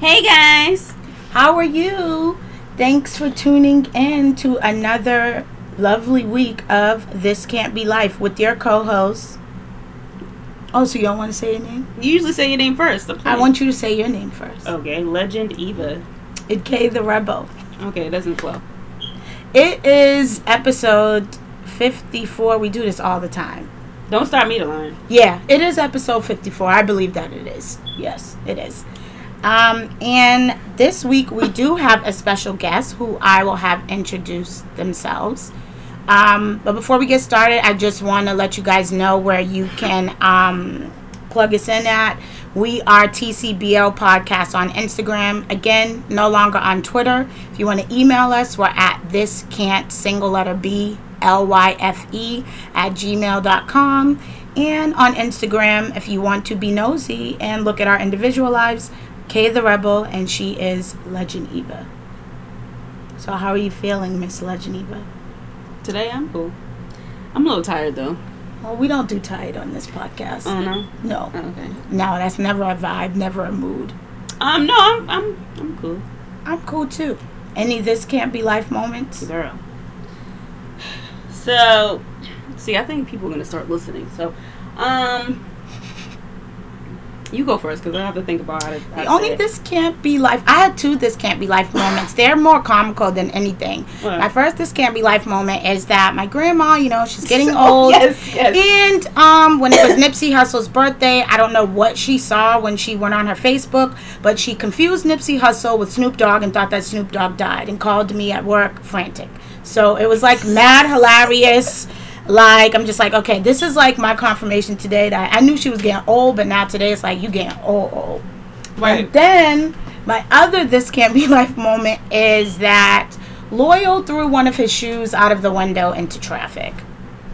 Hey guys. How are you? Thanks for tuning in to another lovely week of This Can't Be Life with your co host. Oh, so you don't want to say your name? You usually say your name first. so I want you to say your name first. Okay, Legend Eva. It K the Rebel. Okay, it doesn't flow. It is episode 54. We do this all the time. Don't start me to learn. Yeah, it is episode 54. I believe that it is. Yes, it is. Um, and this week we do have a special guest who I will have introduce themselves. Um, but before we get started, I just want to let you guys know where you can um, plug us in at. We are TCBL Podcast on Instagram. Again, no longer on Twitter. If you want to email us, we're at this can't single letter B L Y F E at gmail.com. And on Instagram, if you want to be nosy and look at our individual lives, Kay the Rebel, and she is Legend Eva. So, how are you feeling, Miss Legend Eva? Today I'm cool. I'm a little tired though. Well, we don't do tired on this podcast. Oh no. no. Oh, okay. No, that's never a vibe, never a mood. Um, no, I'm I'm I'm cool, I'm cool too. Any this can't be life moments? girl. So, see, I think people are gonna start listening. So, um, you go first because I have to think about it. The only this can't be life. I had two this can't be life moments. They're more comical than anything. What? My first this can't be life moment is that my grandma, you know, she's getting old. yes, yes. And um, when it was Nipsey Hussle's birthday, I don't know what she saw when she went on her Facebook, but she confused Nipsey Hussle with Snoop Dogg and thought that Snoop Dogg died and called me at work frantic. So it was like mad hilarious. Like I'm just like, okay, this is like my confirmation today that I knew she was getting old, but now today it's like you getting old, old. Right. And then my other this can't be life moment is that Loyal threw one of his shoes out of the window into traffic.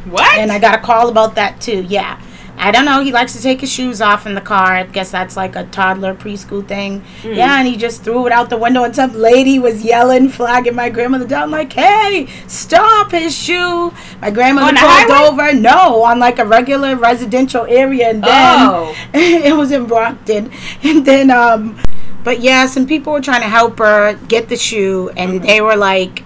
What? And I got a call about that too. Yeah. I don't know. He likes to take his shoes off in the car. I guess that's like a toddler preschool thing. Mm. Yeah, and he just threw it out the window, and some lady was yelling, flagging my grandmother down, like, "Hey, stop his shoe!" My grandmother pulled over. No, on like a regular residential area, and then Oh. it was in Brockton, and then um, but yeah, some people were trying to help her get the shoe, and they were like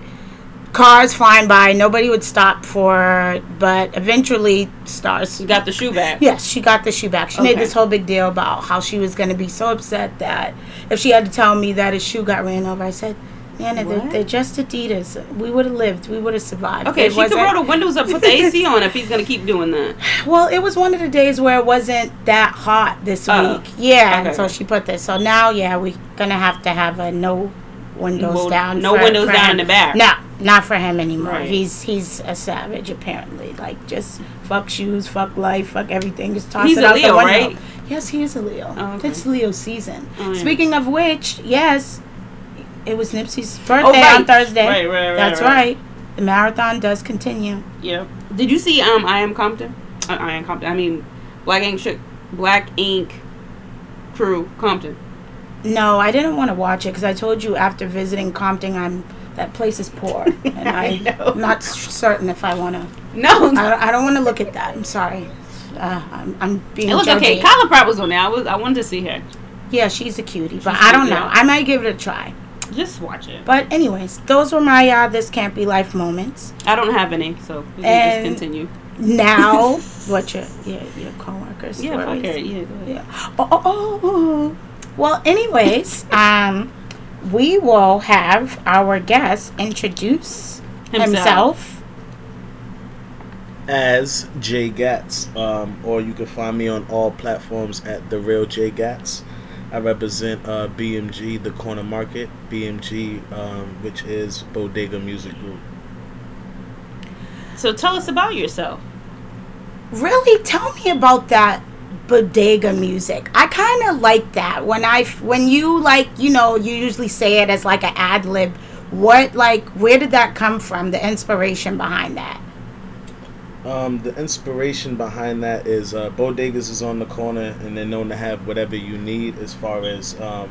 cars flying by. Nobody would stop for her, but eventually stars. you got the shoe back. Yes, she got the shoe back. She made this whole big deal about how she was going to be so upset that if she had to tell me that his shoe got ran over, I said, Nana, they're, they're just Adidas. We would have lived. We would have survived. Okay, It she could roll the windows up, put the AC on if he's gonna keep doing that. Well, it was one of the days where it wasn't that hot this Oh, week. Yeah, and okay. so she put this. So now, yeah, we're gonna have to have a no windows Well, down. no windows down in the back. No, not for him anymore. Right. He's he's a savage apparently. Like just fuck shoes, fuck life, fuck everything. Just toss He's it a out Leo, the window. right? Yes, he is a Leo. Oh, okay. It's Leo season. Oh, yeah. Speaking of which, yes, it was Nipsey's birthday Oh, right. on Thursday. Right, right, right, That's right. right. The marathon does continue. Yeah. Did you see um I am Compton? Uh, I am Compton. I mean Black Ink Sh- Black Ink Crew Compton. No, I didn't want to watch it because I told you after visiting Compton, I'm that place is poor, and I I know. am not certain if I want to. No. I don't, I don't want to look at that. I'm sorry. Uh, I'm, I'm being. it was okay. Kyla Pratt was on there. I was I wanted to see her. Yeah, she's a cutie, but She's I don't know. I might give it a try. Just watch it. But anyways, those were my uh, this can't be life moments. I don't have any, so we can just continue. Now, what your your your coworkers? Yeah, fuck her. Yeah, go ahead. Yeah. Oh, oh, oh, oh. Well, anyways, um, we will have our guest introduce Himself. himself. as Jay Gats, um, or you can find me on all platforms at the real Jay Gats. I represent uh, BMG, the Corner Market, BMG, um, which is Bodega Music Group. So tell us about yourself. Really, tell me about that bodega music. I kind of like that when I when you like you know you usually say it as like an ad lib. What like where did that come from? The inspiration behind that. Um, the inspiration behind that is uh, Bodegas is on the corner, and they're known to have whatever you need as far as um,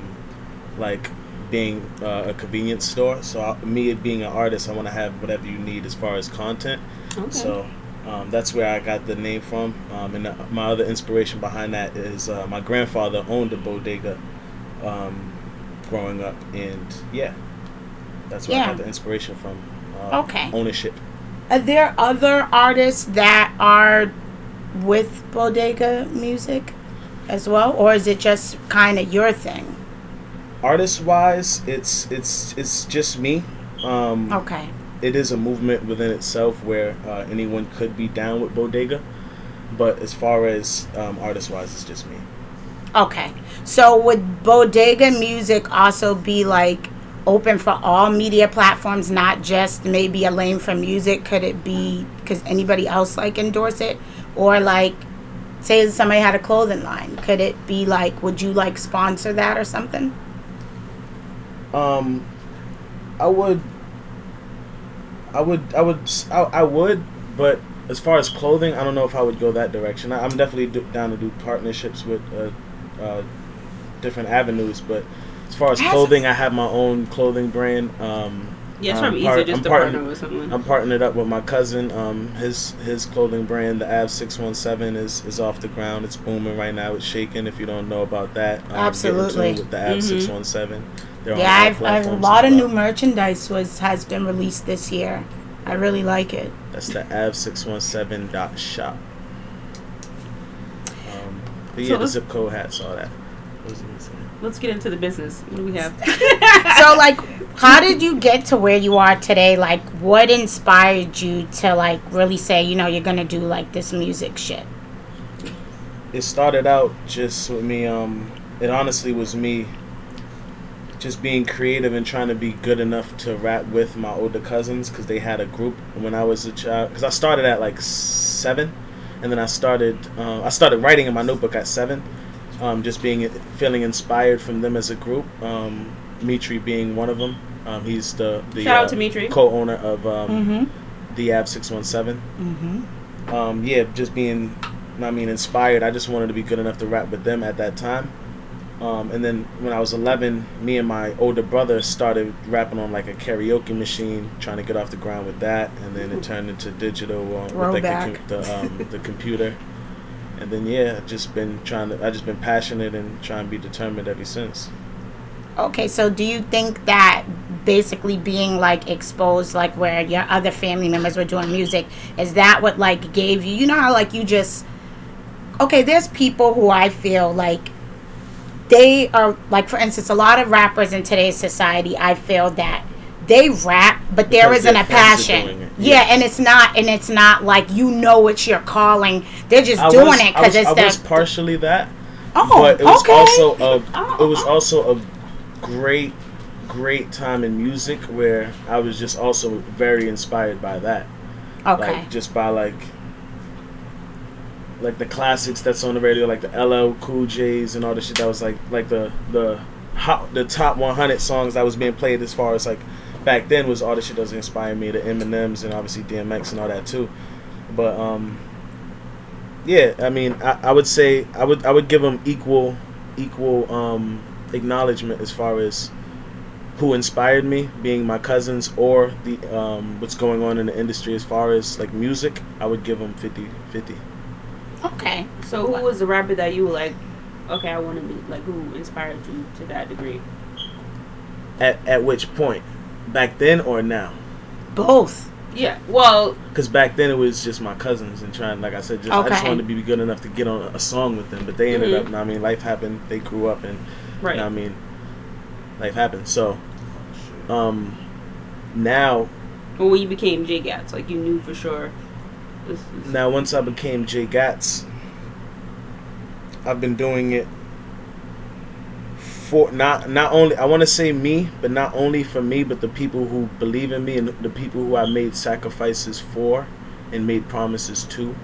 like being uh, a convenience store. So I, me being an artist, I want to have whatever you need as far as content. Okay. So um, that's where I got the name from. Um, and uh, my other inspiration behind that is uh, my grandfather owned a bodega um, growing up, and yeah, that's where Yeah. I got the inspiration from. Uh, Okay. Ownership. Are there other artists that are with Bodega Music as well, or is it just kind of your thing? Artist wise, it's it's it's just me. Um, Okay. It is a movement within itself where uh, anyone could be down with Bodega, but as far as um, artist wise, it's just me. Okay. So would Bodega Music also be like open for all media platforms, not just maybe a lane for music? Could it be because anybody else like endorse it, or like say somebody had a clothing line? Could it be like would you like sponsor that or something? Um, I would, I would, I would, I would, but as far as clothing, I don't know if I would go that direction. I, I'm definitely do, down to do partnerships with uh, uh, different avenues, but as far as As- clothing, I have my own clothing brand. Um, Yeah, it's I'm probably part- easier just I'm to partner- partner with someone. I'm partnered up with my cousin. Um, his his clothing brand, the Av Six One Seven, is is off the ground. It's booming right now. It's shaking. If you don't know about that, um, get in tune Absolutely. with the Av Mhm. Six One Seven. Yeah, I've, I've a lot of new merchandise was has been released this year. I really like it. That's the av617 dot shop. Um, but So yeah, the zip code hats, all that. What was I gonna say? Let's get into the business. What do we have? so like how did you get to where you are today like what inspired you to like really say you know you're gonna do like this music shit It started out just with me. Um, it honestly was me. Just being creative and trying to be good enough to rap with my older cousins because they had a group when I was a child. Because I started at like seven, and then I started. Uh, I started writing in my notebook at seven. Um, just being feeling inspired from them as a group. Um, Mitri being one of them. Um, he's the the Shout out uh, to Mitri. co-owner of um, mm-hmm the Av Six One Seven. mm-hmm Um, yeah, just being, I mean, inspired. I just wanted to be good enough to rap with them at that time. Um, and then when I was 11, me and my older brother started rapping on like a karaoke machine, trying to get off the ground with that. And then it turned into digital uh, with like the, the, um, the computer. And then yeah, I've just been trying to. I just been passionate and trying to be determined ever since. okay so do you think that basically being like exposed like where your other family members were doing music is that what like gave you you know how like you just okay there's people who i feel like they are like for instance a lot of rappers in today's society i feel that they rap but there Because isn't a passion doing yeah. Yeah. and it's not and it's not like you know it's your calling they're just I doing was, it because it's I was partially that. oh but it was okay also a Oh, it was oh. also a great great time in music where I was just also very inspired by that. okay Like just by like like the classics that's on the radio, like the LL Cool J's and all the shit that was like like the the hot, the top 100 songs that was being played as far as like back then was all the shit that was inspiring me, the Eminems and obviously DMX and all that too. But um yeah, I mean, I, I would say I would I would give them equal equal um, acknowledgement as far as who inspired me, being my cousins or the um, what's going on in the industry as far as like music. I would give them 50-50. okay So who was the rapper that you were like, okay, I want to be like who inspired you to that degree? At at which point, back then or now? both Yeah. Well, Because back then it was just my cousins and trying, like I said, just I just wanted to be good enough to get on a song with them. But they ended Mhm. up, I mean, life happened. They grew up and right. You know what I mean, life happens. So, um, now, Well, when you became Jay Gats, like you knew for sure. This is, now once I became Jay Gats, I've been doing it for not not only I want to say me, but not only for me, but the people who believe in me and the people who I made sacrifices for and made promises to,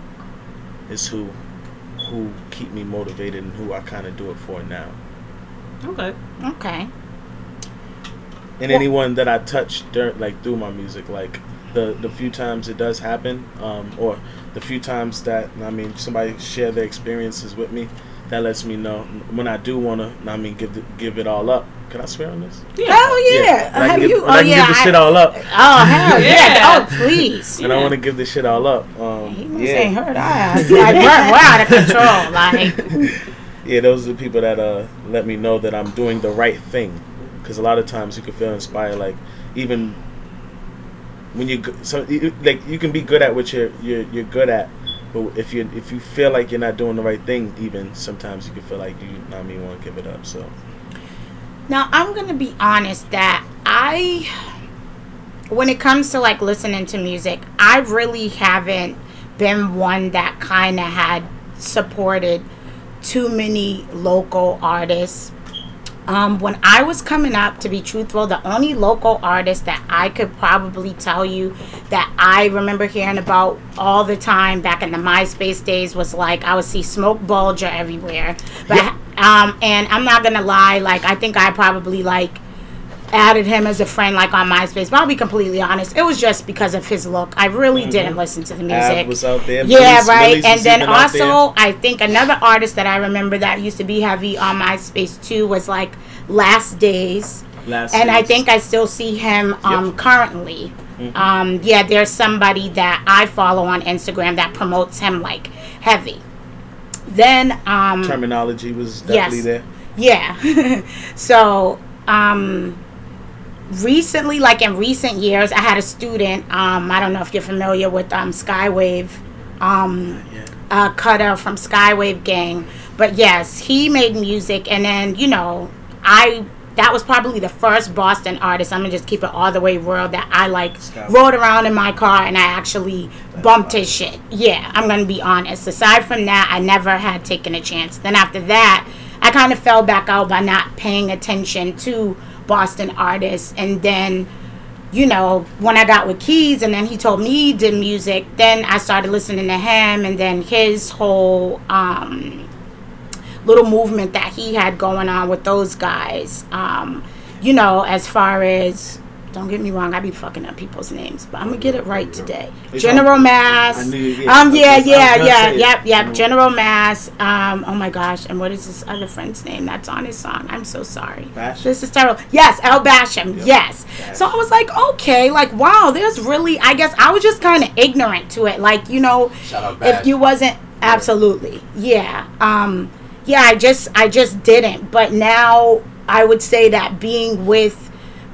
is who who keep me motivated and who I kind of do it for now. okay. okay and Well- anyone that I touch during like through my music, like the the few times it does happen, um, or the few times that I mean somebody share their experiences with me, that lets me know when I do want to. I mean, give the, give it all up. Can I swear on this? oh yeah, When I have can give, you when oh I can yeah give the I- shit all up, oh hell yeah. Yeah. oh please and I want to give this shit all up. Um, he must yeah, ain't heard I like we're, we're out of control like yeah, those are the people that uh let me know that I'm doing the right thing. because a lot of times you can feel inspired like even when you go- so like you can be good at what you're you're, you're good at but if you if you feel like you're not doing the right thing even sometimes you can feel like you I mean want to give it up so Now, I'm to be honest that I, when it comes to like listening to music, I really haven't been one that kind of had supported too many local artists. Um, when I was coming up, to be truthful, the only local artist that I could probably tell you that I remember hearing about all the time back in the MySpace days was like I would see Smoke Bulger everywhere. But um, and I'm not gonna lie, like I think I probably like added him as a friend like on MySpace. But I'll be completely honest, it was just because of his look. I really didn't listen to the music. Was out there Yeah, right. And then even out there. also, I think another artist that I remember that used to be heavy on MySpace too was like Last Days. Last and I think I still see him um, Yep. currently. Mm-hmm. Um, yeah, there's somebody that I follow on Instagram that promotes him like heavy. Then um, Termanology was definitely Yes. there yeah. so, um, recently, like in recent years, I had a student. Um, I don't know if you're familiar with um, Skywave, um, uh, Cutter from Skywave Gang. But yes, he made music, and then you know, I that was probably the first Boston artist. I'm gonna just keep it all the way real that I like Skywave. rode around in my car and I actually bumped his shit. Yeah, I'm gonna be honest. Aside from that, I never had taken a chance. Then after that, I kind of fell back out by not paying attention to Boston artists, and then you know, when I got with Keys and then he told me he did music, then I started listening to him and then his whole um, little movement that he had going on with those guys. Um, you know, as far as don't get me wrong, I be fucking up people's names, but I'm gonna get it right today. General Mass. I knew- yeah, um, yeah, just- I was yeah, yeah, yep, yep. Mhm. General Mass. Um, oh my gosh, and what is this other friend's name that's on his song? I'm so sorry. Basham? This is terrible. Yes, El Basham. Yep. Yes. Basham. So I was like, okay, like wow, there's really. I guess I was just kind of ignorant to it. Like you know, if you wasn't absolutely, yeah, um, yeah. I just, I just didn't. But now I would say that being with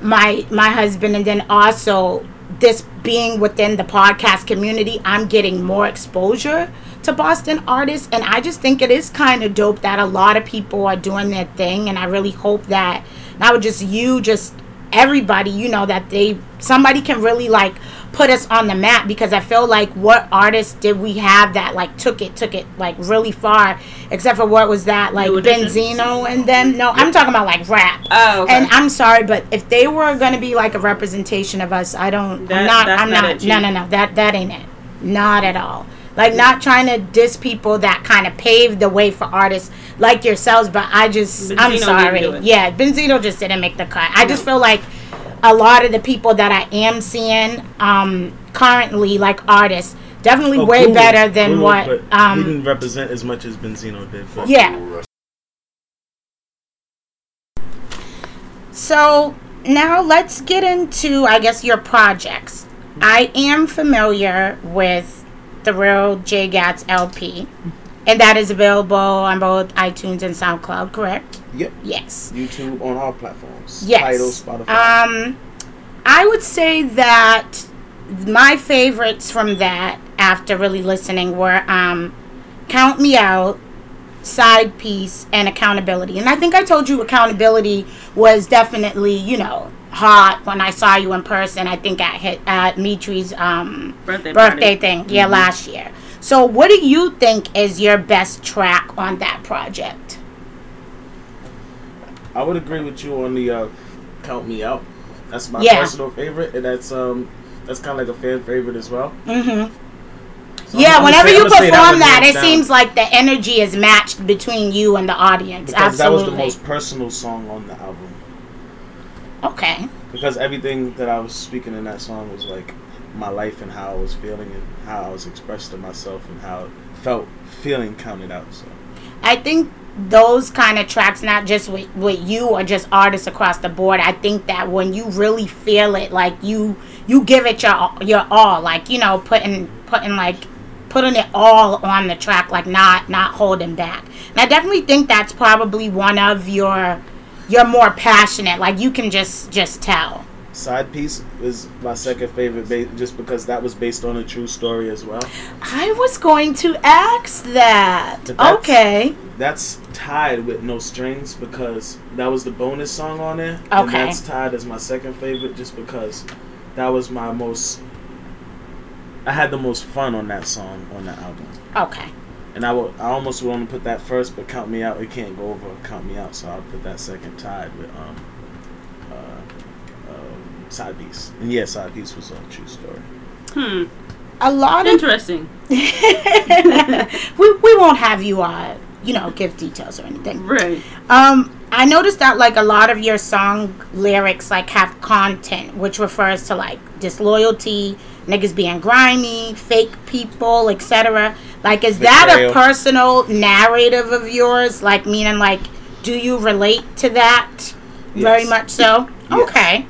my my husband, and then also this being within the podcast community, I'm getting more exposure to Boston artists, and I just think it is kind of dope that a lot of people are doing their thing, and I really hope that not just you, just everybody, you know, that they somebody can really like put us on the map because I feel like what artists did we have that like took it took it like really far except for what was that like? Benzino and them? No I'm talking about like rap. Oh, okay. and I'm sorry but if they were to be like a representation of us I don't That- I'm not I'm not not, no no no that that ain't it. Not at all like not trying to diss people that kind of paved the way for artists like yourselves but I just I'm sorry do it. yeah Benzino just didn't make the cut I just feel like a lot of the people that I am seeing um, currently, like artists, definitely Oh, way Clue better than Clue what. was- but he Um, didn't represent as much as Benzino did but yeah. So now let's get into, I guess, your projects. I am familiar with the real J Gats LP, and that is available on both iTunes and SoundCloud. Correct? yep Yes. YouTube on all platforms Yes. Tidal Spotify Um, I would say that my favorites from that, after really listening, were um, "Count Me Out," "Side Piece," and "Accountability." And I think I told you "Accountability" was definitely, you know, hot when I saw you in person. I think at hit at Mitri's um, Birthday birthday party. thing, yeah, last year. So, what do you think is your best track on that project? I would agree with you on the uh, "Count Me Out." That's my Yeah. personal favorite, and that's um that's kind of like a fan favorite as well. Mm-hmm. So Yeah, I'm gonna whenever say- you I'm gonna say perform one that, it down, seems like the energy is matched between you and the audience. because that was the most personal song on the album. Okay. Because everything that I was speaking in that song was like my life and how I was feeling and how I was expressing myself and how it felt feeling counted out. So I think those kind of tracks, not just with, with you or just artists across the board. I think that when you really feel it, like you you give it your your all, like you know, putting putting like putting it all on the track, like not not holding back. And I definitely think that's probably one of your you're more passionate. Like you can just just tell. Side piece is my second favorite, ba- just because that was based on a true story as well. I was going to ask that. That's- Okay. That's tied with No Strings because that was the bonus song on there. And Okay. that's tied as my second favorite just because that was my most. I had the most fun on that song on that album. Okay. And I would, I almost want to put that first, but Count Me Out, it can't go over Count Me Out, so I'll put that second tied with um, uh, uh, Side Piece. And yeah, Side Piece was a true story. Hmm. A lot of Interesting. we we won't have you uh you know give details or anything. Right. Um, I noticed that like a lot of your song lyrics like have content, which refers to like disloyalty, niggas being grimy, fake people, etc. Like, is that a personal narrative of yours? Like, meaning like, do you relate to that? Very much so. Yes. Okay.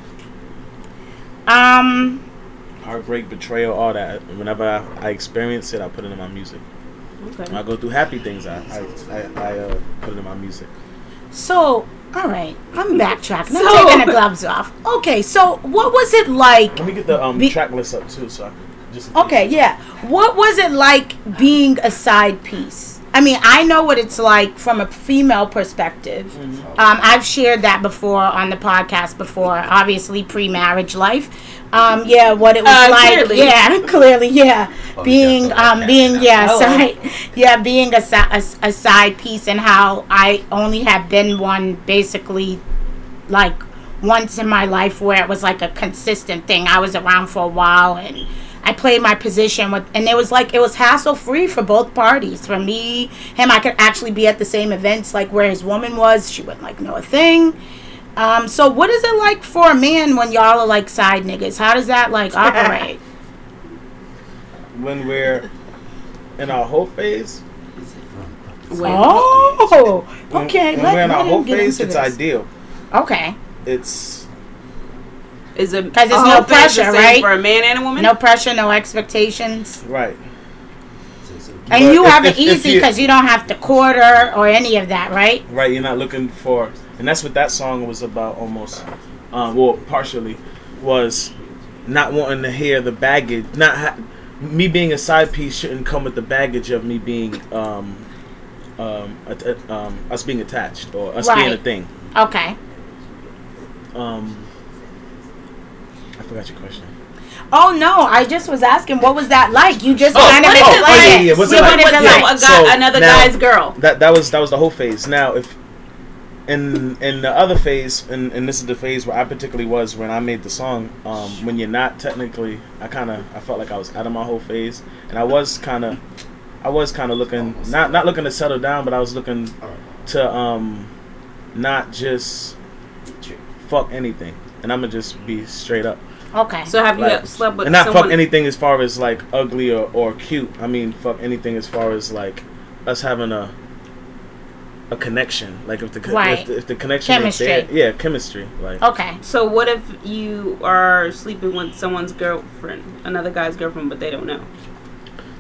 Um. Heartbreak, betrayal, all that. Whenever I, I experience it, I put it in my music. Okay. When I go through happy things, I I, I, I uh, put it in my music. So, all right, I'm backtracking. I'm So- taking the gloves off. Okay, so what was it like? Let me get the um, Be- track list up too, so I can just. Okay, yeah. What was it like being a side piece? I mean, I know what it's like from a female perspective. Um, I've shared that before on the podcast before, obviously pre-marriage life. Um, yeah, what it was Uh, like. clearly. Yeah, clearly, yeah. Oh, being, yeah, um, being, yeah, Oh. side, yeah, being a, a, a side piece, and how I only have been one basically like once in my life where it was like a consistent thing. I was around for a while and I played my position with, and it was like it was hassle free for both parties. For me, him, I could actually be at the same events like where his woman was. She wouldn't like know a thing. Um, so what is it like for a man when y'all are like side niggas? How does that like operate? When we're in our whole phase, Wait. oh, okay. when let- we're in our whole phase, it's this. ideal. Okay, It's Is it 'Cause there's a no whole the pressure, same right? For a man and a woman. no pressure, no expectations. right. And But you if- have it if easy because you don't have to quarter or any of that, right? Right, you're not looking for, and that's what that song was about. Almost, um, well, partially, was not wanting to hear the baggage. Not ha- me being a side piece shouldn't come with the baggage of me being, um, um, at- um, us being attached or us being a thing. Okay. Um, I forgot your question. Oh no, I just was asking, what was that like? You just Oh, kind of what is explained it like? yeah, yeah, what's it like? what is So like? guy, So, another now- guy's girl. That that was that was the whole phase. Now, if in in the other phase, and, and this is the phase where I particularly was when I made the song. Um, when you're not technically, I kind of I felt like I was out of my whole phase, and I was kind of I was kind of looking not not looking to settle down, but I was looking to um not just fuck anything, and I'm gonna just be straight up. Okay. So have you Like, slept with and not someone? fuck anything as far as like ugly or, or cute. I mean, fuck anything as far as like us having a a connection. Like if the Right. if, the, if the connection Chemistry. is there, yeah, chemistry. Like okay. So what if you are sleeping with someone's girlfriend, another guy's girlfriend, but they don't know?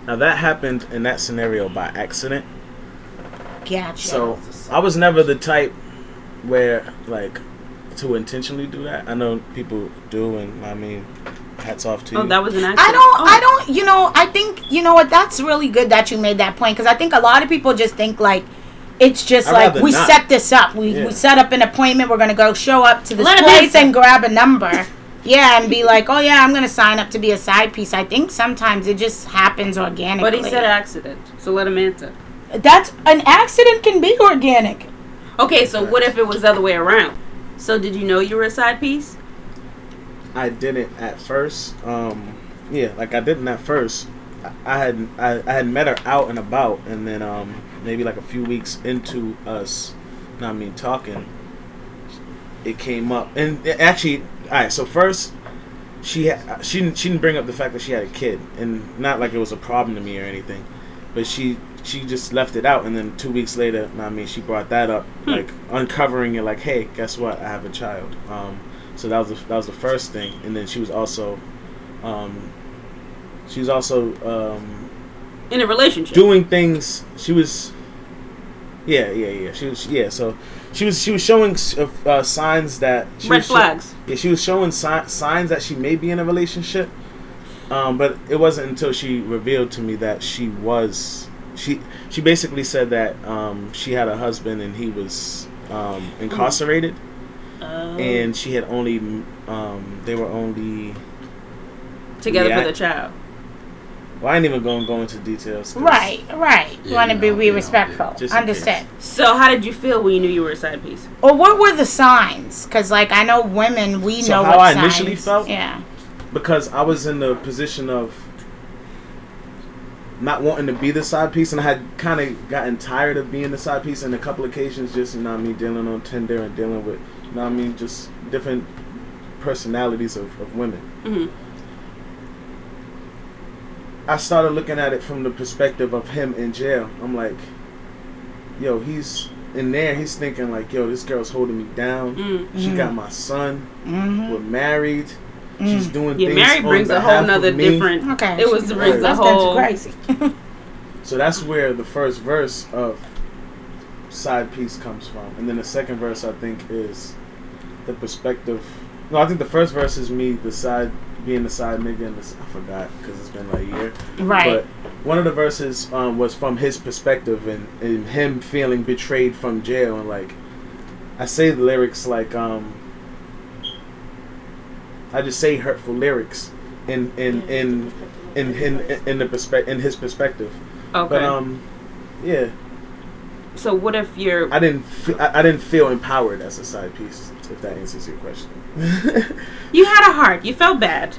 now that happened in that scenario by accident. Gotcha. So I was never the type where like to intentionally do that. I know people do, and I mean, hats off to oh, you. Oh, that was an accident. I don't. Oh. I don't. You know. I think. You know what? That's really good that you made that point because I think a lot of people just think like it's just I'd like we not. set this up. We, Yeah. we set up an appointment. We're gonna go show up to this Let 'em place and grab a number. Yeah, and be like, oh yeah, I'm gonna sign up to be a side piece. I think sometimes it just happens organically. But he said accident, so let him answer. that's an accident can be organic. Okay, so what if it was the other way around? So did you know you were a side piece? I didn't at first. Um, yeah, like I didn't at first. I, I had I, I had met her out and about, and then um, maybe like a few weeks into us, not me talking, it came up. And actually, all right. So first, she ha- she she didn't bring up the fact that she had a kid, and not like it was a problem to me or anything, but she she just left it out. And then two weeks later, I mean, she brought that up, like uncovering it, like, hey, guess what? I have a child. Um, so that was the, that was the first thing, and then she was also, um, she was also um, In a relationship. doing things. She was Yeah, yeah, yeah. She was yeah. So she was she was showing uh, uh, signs that she Red flags. yeah, she was showing si- signs that she may be in a relationship. Um, but it wasn't until she revealed to me that she was she she basically said that um, she had a husband and he was um, incarcerated Uh, and she had only um, they were only together yeah. for the child. well I ain't even going to go into details. Right, right. You want to be know, be know, respectful. yeah, just Understand. So how did you feel when you knew you were a side piece? Or what were the signs? Because, like, I know women, we So know how what I initially signs- felt? Yeah. because I was in the position of not wanting to be the side piece, and I had kind of gotten tired of being the side piece. And a couple occasions, just you know, what I mean, dealing on Tinder and dealing with, you know, what I mean, just different personalities of, of women. hmm I started looking at it from the perspective of him in jail. I'm like, yo, he's in there. He's thinking like, yo, this girl's holding me down. Mm. She got my son. Mm-hmm. We're married. She's doing Yeah, things. Mary on brings a whole of nother me. different. Okay. It was she- brings a that's whole. crazy. So that's where the first verse of side piece comes from, and then the second verse I think is the perspective. No, I think the first verse is me, the side being the side nigga, and this, I forgot because it's been like a year. right. But one of the verses um, was from his perspective and, and him feeling betrayed from jail, and like I say the lyrics like um, I just say hurtful lyrics in in in in in, in the perspe- in his perspective. Okay. But um, yeah, so what if you're? I didn't fe- I, I didn't feel empowered as a side piece. If that answers your question, You had a heart. You felt bad.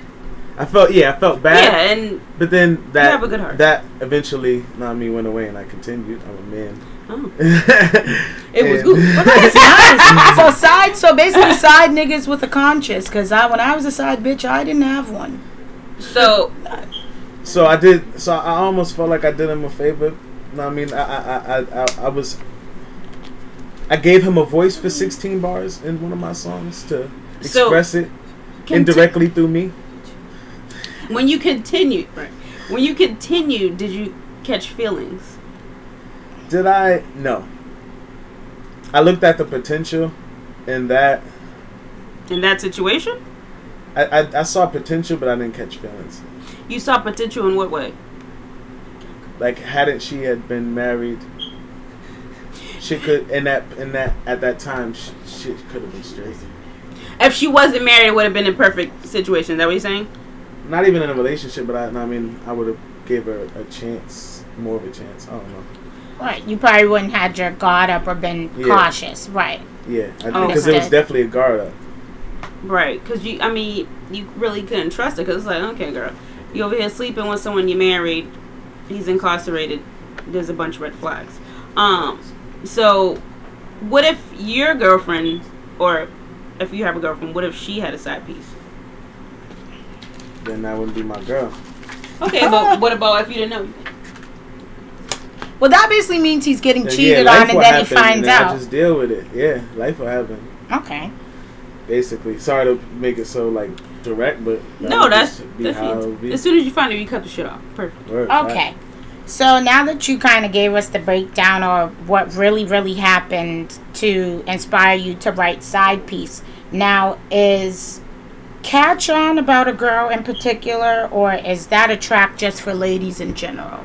I felt yeah, I felt bad. Yeah, and But then that have a good heart. that eventually, not me, went away, and I continued. I'm a man. Oh, it it was good. Well, that's nice. so side, so basically side niggas with a conscience. Because I, when I was a side bitch, I didn't have one. So So I did. So I almost felt like I did him a favor. No, I mean, I, I, I, I, I was. I gave him a voice for 16 bars in one of my songs to So, express it conti- indirectly through me. when you continued, right? When you continued, did you catch feelings? Did I? No. I looked at the potential in that. In that situation, I, I, I saw potential, but I didn't catch feelings. you saw potential in what way? Like, hadn't she had been married, she could in that in that at that time she, she could have been straight. If she wasn't married, it would have been a perfect situation. Is that what you're saying? Not even in a relationship, but I, I mean, I would have gave her a chance, more of a chance. I don't know. Right. You probably wouldn't had your guard up or been Yeah. cautious. Right. Yeah, Oh, because it was definitely a guard up. Right, because you, I mean, you really couldn't trust it because it's like, okay, girl, you over here sleeping with someone you married, he's incarcerated. There's a bunch of red flags. Um, so what if your girlfriend, or if you have a girlfriend, what if she had a side piece? Then that wouldn't be my girl. Okay, but what about if you didn't know? Well, that basically means he's getting cheated life on, and then he happen, finds and then I out. just deal with it. Yeah, life will happen. Okay. Basically, sorry to make it so like direct, but that No, that's, be that's how it would be. as soon as you find it, you cut the shit off. Perfect. Word, Okay. So now that you kind of gave us the breakdown or what really, really happened to inspire you to write Side Piece, now is Catch On about a girl in particular, or is that a track just for ladies in general?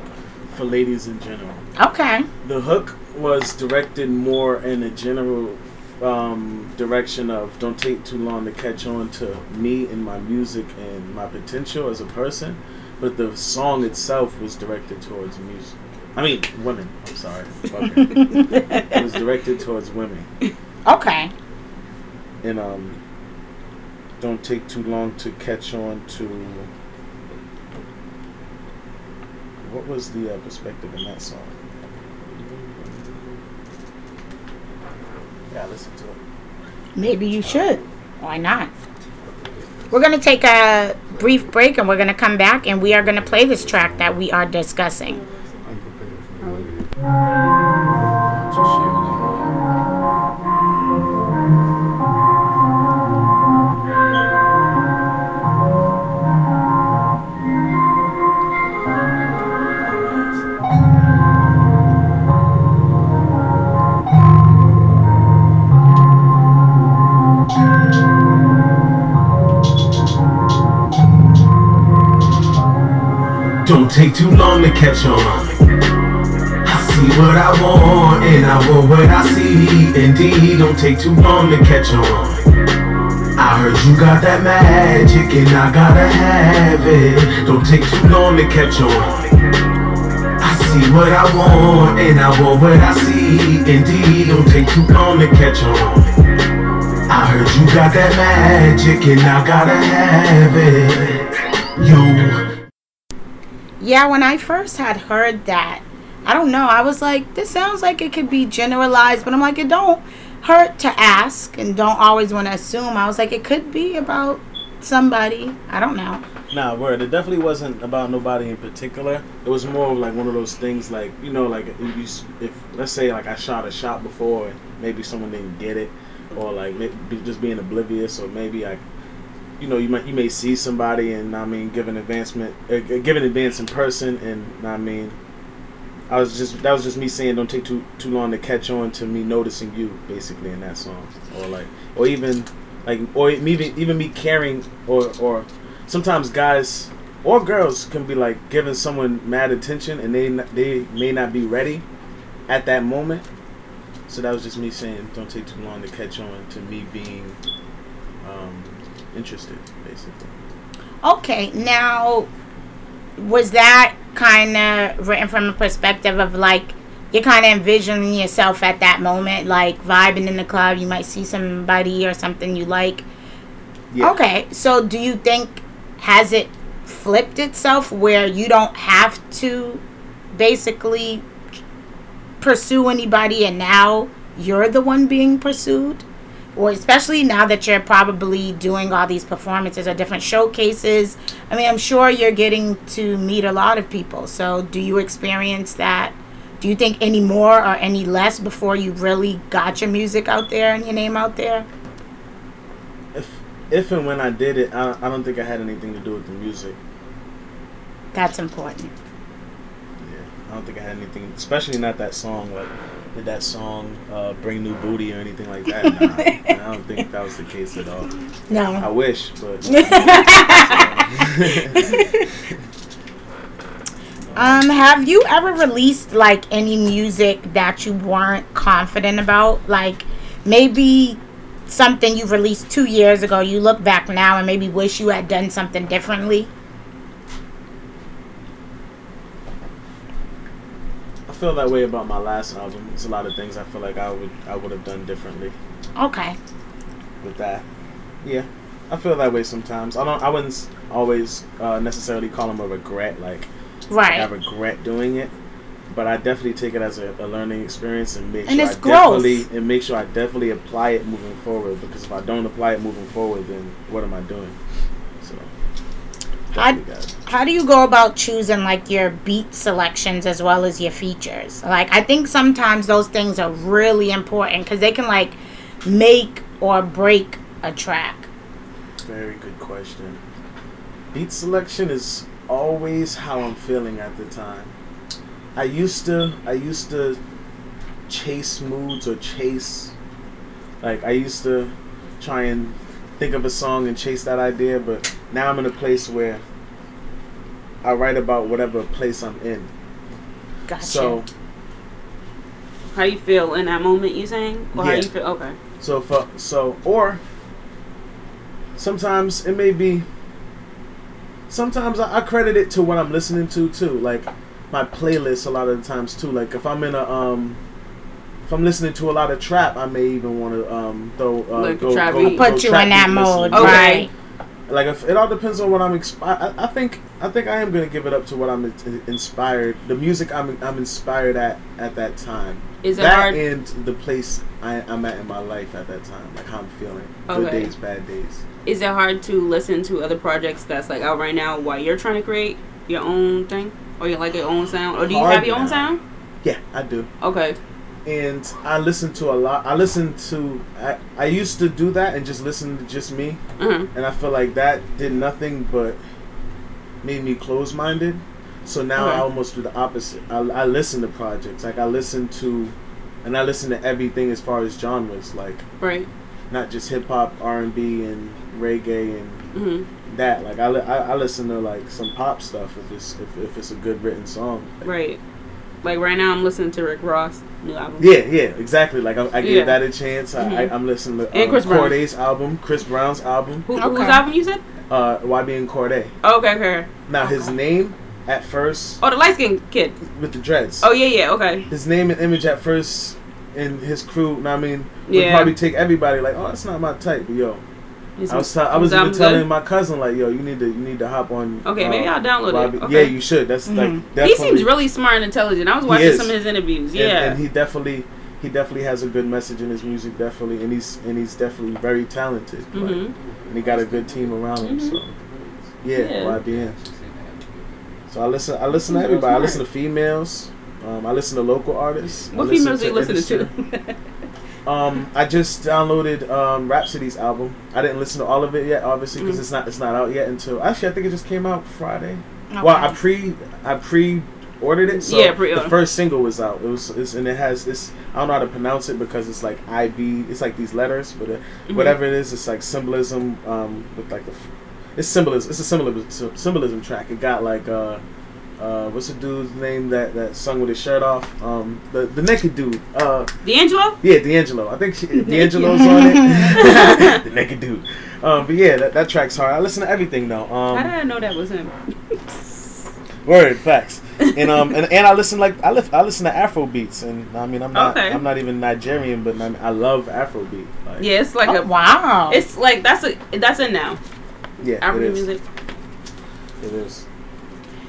for ladies in general. Okay. The hook was directed more in a general um, direction of don't take too long to catch on to me and my music and my potential as a person, but the song itself was directed towards music. I mean, women. I'm sorry. Okay. it was directed towards women, Okay. and um, don't take too long to catch on to. What was the uh, perspective in that song? Yeah, listen to it. Maybe you should. Why not? We're going to take a brief break and we're going to come back and we are going to play this track that we are discussing. Don't take too long to catch on. I see what I want, and I want what I see. Indeed, don't take too long to catch on. I heard you got that magic, and I gotta have it. Don't take too long to catch on. I see what I want, and I want what I see. Indeed, don't take too long to catch on. I heard you got that magic, and I gotta have it. You. Yeah, when I first had heard that, I don't know. I was like, this sounds like it could be generalized, but I'm like, it don't hurt to ask and don't always want to assume. I was like, it could be about somebody. I don't know. Nah, word. It definitely wasn't about nobody in particular. It was more like one of those things, like you know, like if, if let's say like I shot a shot before, and maybe someone didn't get it, or like just being oblivious, or maybe like you know you might you may see somebody and I mean give an advancement, uh, give an advance in person, and I mean. I was just that was just me saying don't take too too long to catch on to me noticing you basically in that song or like or even like or even even me caring or or sometimes guys or girls can be like giving someone mad attention and they they may not be ready at that moment. So that was just me saying don't take too long to catch on to me being interested basically. Okay, now was that kind of written from a perspective of like you're kind of envisioning yourself at that moment, like vibing in the club? You might see somebody or something you like. Yeah. Okay, so do you think has it flipped itself where you don't have to basically pursue anybody and now you're the one being pursued? Or especially now that you're probably doing all these performances or different showcases. I mean, I'm sure you're getting to meet a lot of people. So, do you experience that? Do you think any more or any less before you really got your music out there and your name out there? If if and when I did it, I, I don't think I had anything to do with the music. That's important. Yeah, I don't think I had anything, especially not that song. Like, did that song uh, bring new booty or anything like that? Nah, I don't think that was the case at all. No, I wish, but Um, have you ever released like any music that you weren't confident about? Like maybe something you released two years ago, you look back now and maybe wish you had done something differently? Feel that way about my last album. There's a lot of things I feel like I would I would have done differently Okay. with that. Yeah, I feel that way sometimes. I don't. I wouldn't always uh, necessarily call them a regret. Like like, I regret doing it, but I definitely take it as a, a learning experience and make And sure I growth. definitely and make sure I definitely apply it moving forward. Because if I don't apply it moving forward, then what am I doing? How, how do you go about choosing like your beat selections as well as your features? Like I think sometimes those things are really important because they can like make or break a track. Very good question. Beat selection is always how I'm feeling at the time. I used to I used to chase moods or chase like I used to try and think of a song and chase that idea, but now I'm in a place where I write about whatever place I'm in. Gotcha. So How you feel in that moment? You saying? Or how Yeah. you feel? Okay. So for so or sometimes it may be sometimes I, I credit it to what I'm listening to too. Like my playlist a lot of the times too. Like if I'm in a um if I'm listening to a lot of trap, I may even want to um throw uh, Like go, trap go, beat. go Put you trap in that mode. Okay. right? Like if, it all depends on what I'm. Expi- I, I think I think I am gonna give it up to what I'm inspired. The music I'm I'm inspired at at that time. Is it that hard? and the place I, I'm at in my life at that time, like how I'm feeling. okay. Good days, bad days. Is it hard to listen to other projects that's like out right now while you're trying to create your own thing, or you like your own sound, or do you Hard have your own sound? Yeah, I do. Okay. And I listen to a lot. I listen to. I, I used to do that and just listen to just me, Uh-huh. and I feel like that did nothing but made me close minded. So now Okay. I almost do the opposite. I, I listen to projects. Like I listen to, and I listen to everything as far as genres. Like Right. not just hip hop, R and B, and reggae and hmm that. Like I, I, I listen to like some pop stuff if it's if, if it's a good written song. Like, Right. Like right now, I'm listening to Rick Ross new album. Yeah, yeah, exactly. Like I, I gave Yeah. that a chance. I, I, Mhm. I'm listening to And um, Chris Brown. Album, Chris Brown's album, Who, Okay. Whose album you said? uh, YBN Cordae. Oh, okay, okay. Now his name at first Oh, the light skinned kid. with the dreads. Oh yeah, yeah, okay. His name and image at first and his crew. know what I mean, would Yeah. probably take everybody like, oh, that's not my type. But yo, Is I was t- I was even telling good? my cousin like, yo, you need to you need to hop on. Okay, uh, maybe I'll download it. Okay. Yeah, you should. That's Mhm. like He seems really smart and intelligent. I was watching some of his interviews. Yeah. and he definitely he definitely has a good message in his music. Definitely, and he's and he's definitely very talented. Like, hmm and he got a good team around him. Mhm. So yeah, Yeah. YBN. So I listen. I listen to everybody. I listen to females. Um, I listen to local artists. What females are you listening to? Um, I just downloaded um, Rapsody's album. I didn't listen to all of it yet, obviously, because Mm. it's not it's not out yet until actually I think it just came out Friday. Okay. Well, I pre I pre ordered it. So Yeah, pre-order. the first single was out. It was it's, and it has this. I don't know how to pronounce it because it's like IB. It's like these letters, but uh, Mhm. whatever it is, it's like symbolism. Um, with like the, it's symbolism. It's a symbolism symbolism track. It got like uh. Uh, what's the dude's name that, that sung with his shirt off? Um, the the naked dude. Uh, D'Angelo? yeah, D'Angelo. I think she, D'Angelo's on it. the naked dude. Um, but yeah, that, that track's hard. I listen to everything though. How did Um, I know that was him? word facts. And um and, and I listen like I listen I listen to Afro beats and I mean I'm not Okay. I'm not even Nigerian but I, I love Afro beat. Like, Yeah, it's like Oh, a. wow. It's like that's a that's it now. yeah, it African is. music. It is.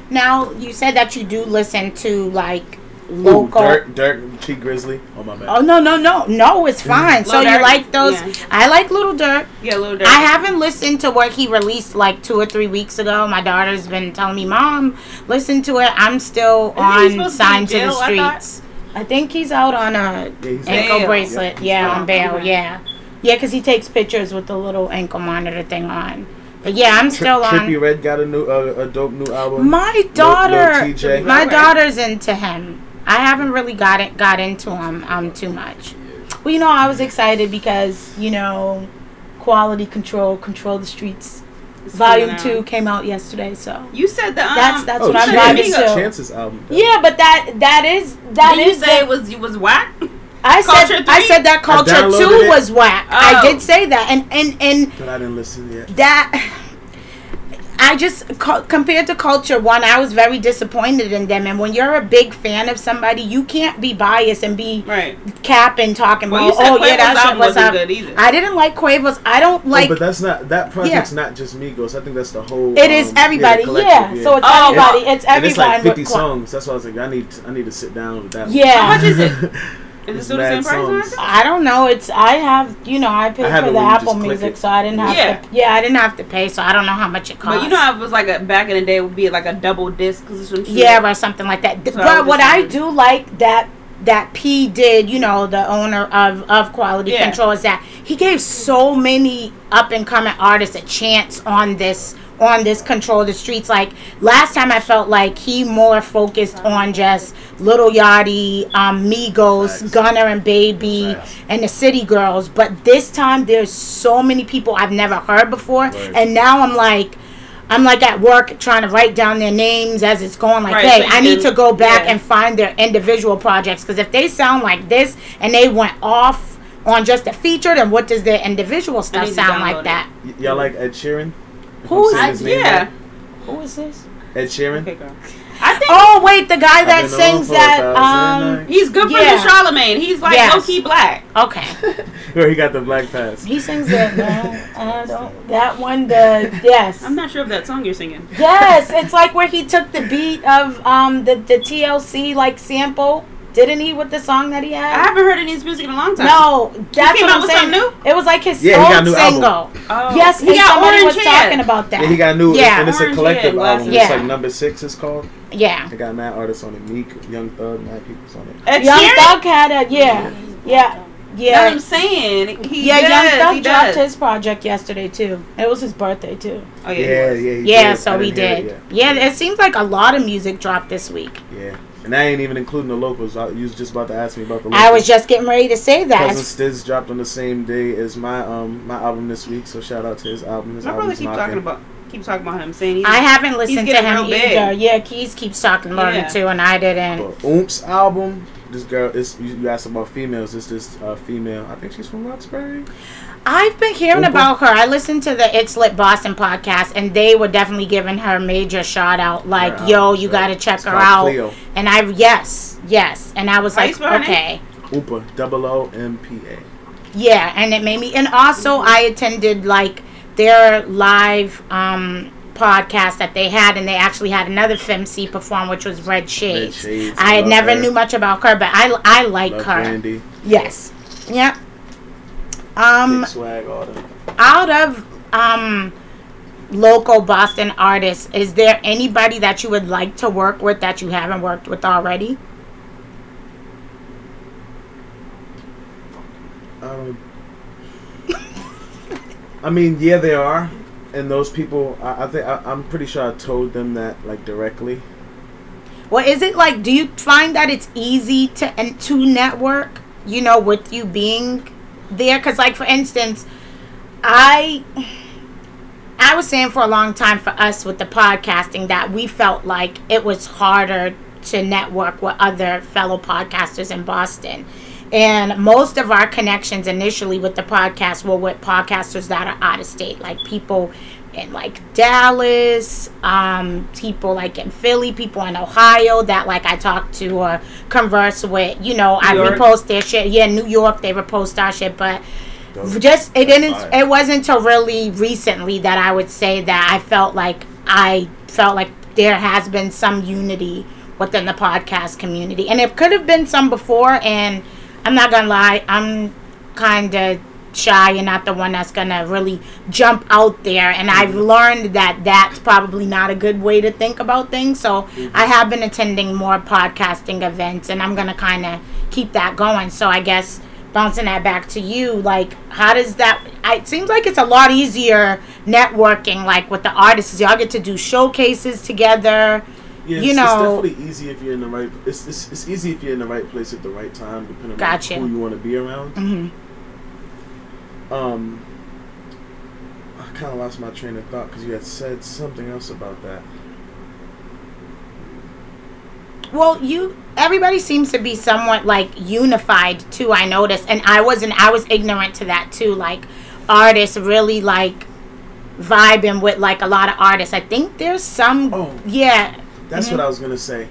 Now you said that you do listen to like Ooh, local. Durk, Durk, Tee Grizzley. Oh my bad. Oh no no no no! It's mm. fine. so Lil you like those? yeah. I like Little Durk. Yeah, little Durk. I haven't listened to what he released like two or three weeks ago. My daughter's been telling me, "Mom, listen to it." I'm still Isn't on supposed to "Sign in to the jail, I? Streets." I, think he's out on a Yeah, ankle Bail. bracelet. Yep. Yeah, Oh, on bail. okay. Yeah, yeah, because he takes pictures with the little ankle monitor thing on. But yeah, I'm Tri- still on. Trippie Redd got a new uh, a dope new album. My daughter, Lil Tjay. my daughter's into him. I haven't really got it, got into him um too much. Well, you know, I was excited because you know, quality control, control the streets. It's Volume two came out yesterday, so You said that um, that's that's oh, what I'm Chance, vibing to. Chance's album. Yeah, but that that is that Did you say the- it was you was whack? I said Culture I said that culture downloaded two it. was whack. Oh. I did say that, and and and But I didn't listen yet. that I just compared to Culture One, I was very disappointed in them. And when you're a big fan of somebody, you can't be biased and be Right. capping talking Well, you about, said oh yeah, Quavo's that shit album was wasn't up. good either. I didn't like Quavo's. I don't Oh, like. but that's not that project's not just Migos. I think that's the whole. it is um, yeah, everybody, the yeah. collective, So it's Oh, everybody. It's and it's like 50 songs. That's why I was like, I need I need to sit down with that. one. Yeah. How much is it? Is it still the same price? on songs. it? I don't know. It's I have you know I paid I for the Apple Music, so I didn't have Yeah. to. Yeah, I didn't have to pay, so I don't know how much it cost. But you know, how it was like a back in the day it would be like a double disc or some. Yeah, or something like that. So but was what I do like that that P did, you know, the owner of of Quality Yeah. Control is that he gave so many up and coming artists a chance on this on this control the streets like last time i felt like he more focused on just little yachty um migos Facts. Gunna and baby Facts. and the city girls but this time there's so many people i've never heard before Word. and now i'm like I'm like at work trying to write down their names as it's going. Like, Right, hey, so you I need to go back yeah. and find their individual projects because if they sound like this and they went off on just a feature, then what does their individual stuff sound like it. that? Y- y'all like Ed Sheeran? If Who I'm saying is- his name yeah. right. Who is this? Ed Sheeran. Okay, girl. I think Oh wait, the guy that sings that. Um, he's good for Yeah. the Charlemagne. He's like Yes. low key black. okay, Where he got the black pass. he sings that. No, I don't. That one. The yes. I'm not sure of that song you're singing. Yes, it's like where he took the beat of um the the TLC like sample. Didn't he with the song that he had? I haven't heard any of his music in a long time. No, that's came what out I'm saying. something It was like his Yeah, he got a old new single. album. Oh. Yes, he and got somebody orange was hair. talking about that. Yeah, he got new, Yeah. and it's a collective hair, album. glasses. It's like number six. It's called. yeah. They got mad artists on it. Meek, Young Thug, mad people's on it. Ed Young Sheeran? Thug had a yeah, yeah, That's what yeah. I'm saying. He Yeah, does, Young Thug he dropped does. his project yesterday too. It was his birthday too. Oh yeah. Yeah, yeah, was. he Yeah, did. so I we didn't hear did. it yet. Yeah, it seems like a lot of music dropped this week. Yeah, And I ain't even including the locals. I, you was just about to ask me about the. I was just getting ready to say that. Cousin Stizz dropped on the same day as my um my album this week, so shout out to his album. His My brother keep knocking. talking about keep talking about him, saying he's, I haven't listened to getting him real big. either. Yeah, Keys keeps talking about Yeah. it too, and I didn't. But Oomp's album, this girl is you, you asked about females. It's this uh, female. I think she's from Roxbury. I've been hearing about her. I listened to the It's Lit Boston podcast, and they were definitely giving her a major shout out. Like, yo, you right. got to check It's her out. Cleo. And I, yes, yes. And I was How like, okay. Oompa, double O M P A. Yeah, and it made me. And also, I attended like their live um podcast that they had, and they actually had another FemC perform, which was Red Shades. Shades, I had love never her. knew much about her, but I I like Love her. Brandy. Yes. Yep. Um, swag, out of um local Boston artists, is there anybody that you would like to work with that you haven't worked with already? Um, I mean, yeah, they are, and those people. I, I think I, I'm pretty sure I told them that like directly. Well, is it like? Do you find that it's easy to and to network? You know, with you being there, because like for instance, I I was saying for a long time for us with the podcasting that we felt like it was harder to network with other fellow podcasters in Boston. And most of our connections initially with the podcast were with podcasters that are out of state, like people in like Dallas, um, people like in Philly, people in Ohio that like I talk to or converse with. You know, I York. repost their shit. Yeah, New York, they repost our shit, but Dope. just it didn't fire. it wasn't until really recently that I would say that I felt like I felt like there has been some unity within the podcast community and it could have been some before and I'm not gonna lie I'm kind of shy and not the one that's gonna really jump out there. And I've learned that that's probably not a good way to think about things. So I have been attending more podcasting events and I'm gonna kind of keep that going. So I guess bouncing that back to you like how does that I, it seems like it's a lot easier networking like with the artists. Y'all get to do showcases together Yeah, You it's, know- it's definitely easy if you're in the right. It's, it's it's easy if you're in the right place at the right time, depending Gotcha. on who you want to be around. hmm Um, I kind of lost my train of thought because you had said something else about that. well you everybody seems to be somewhat like unified too i noticed and i wasn't i was ignorant to that too like artists really like vibing with like a lot of artists i think there's some Oh. yeah That's Mhm. what I was gonna say.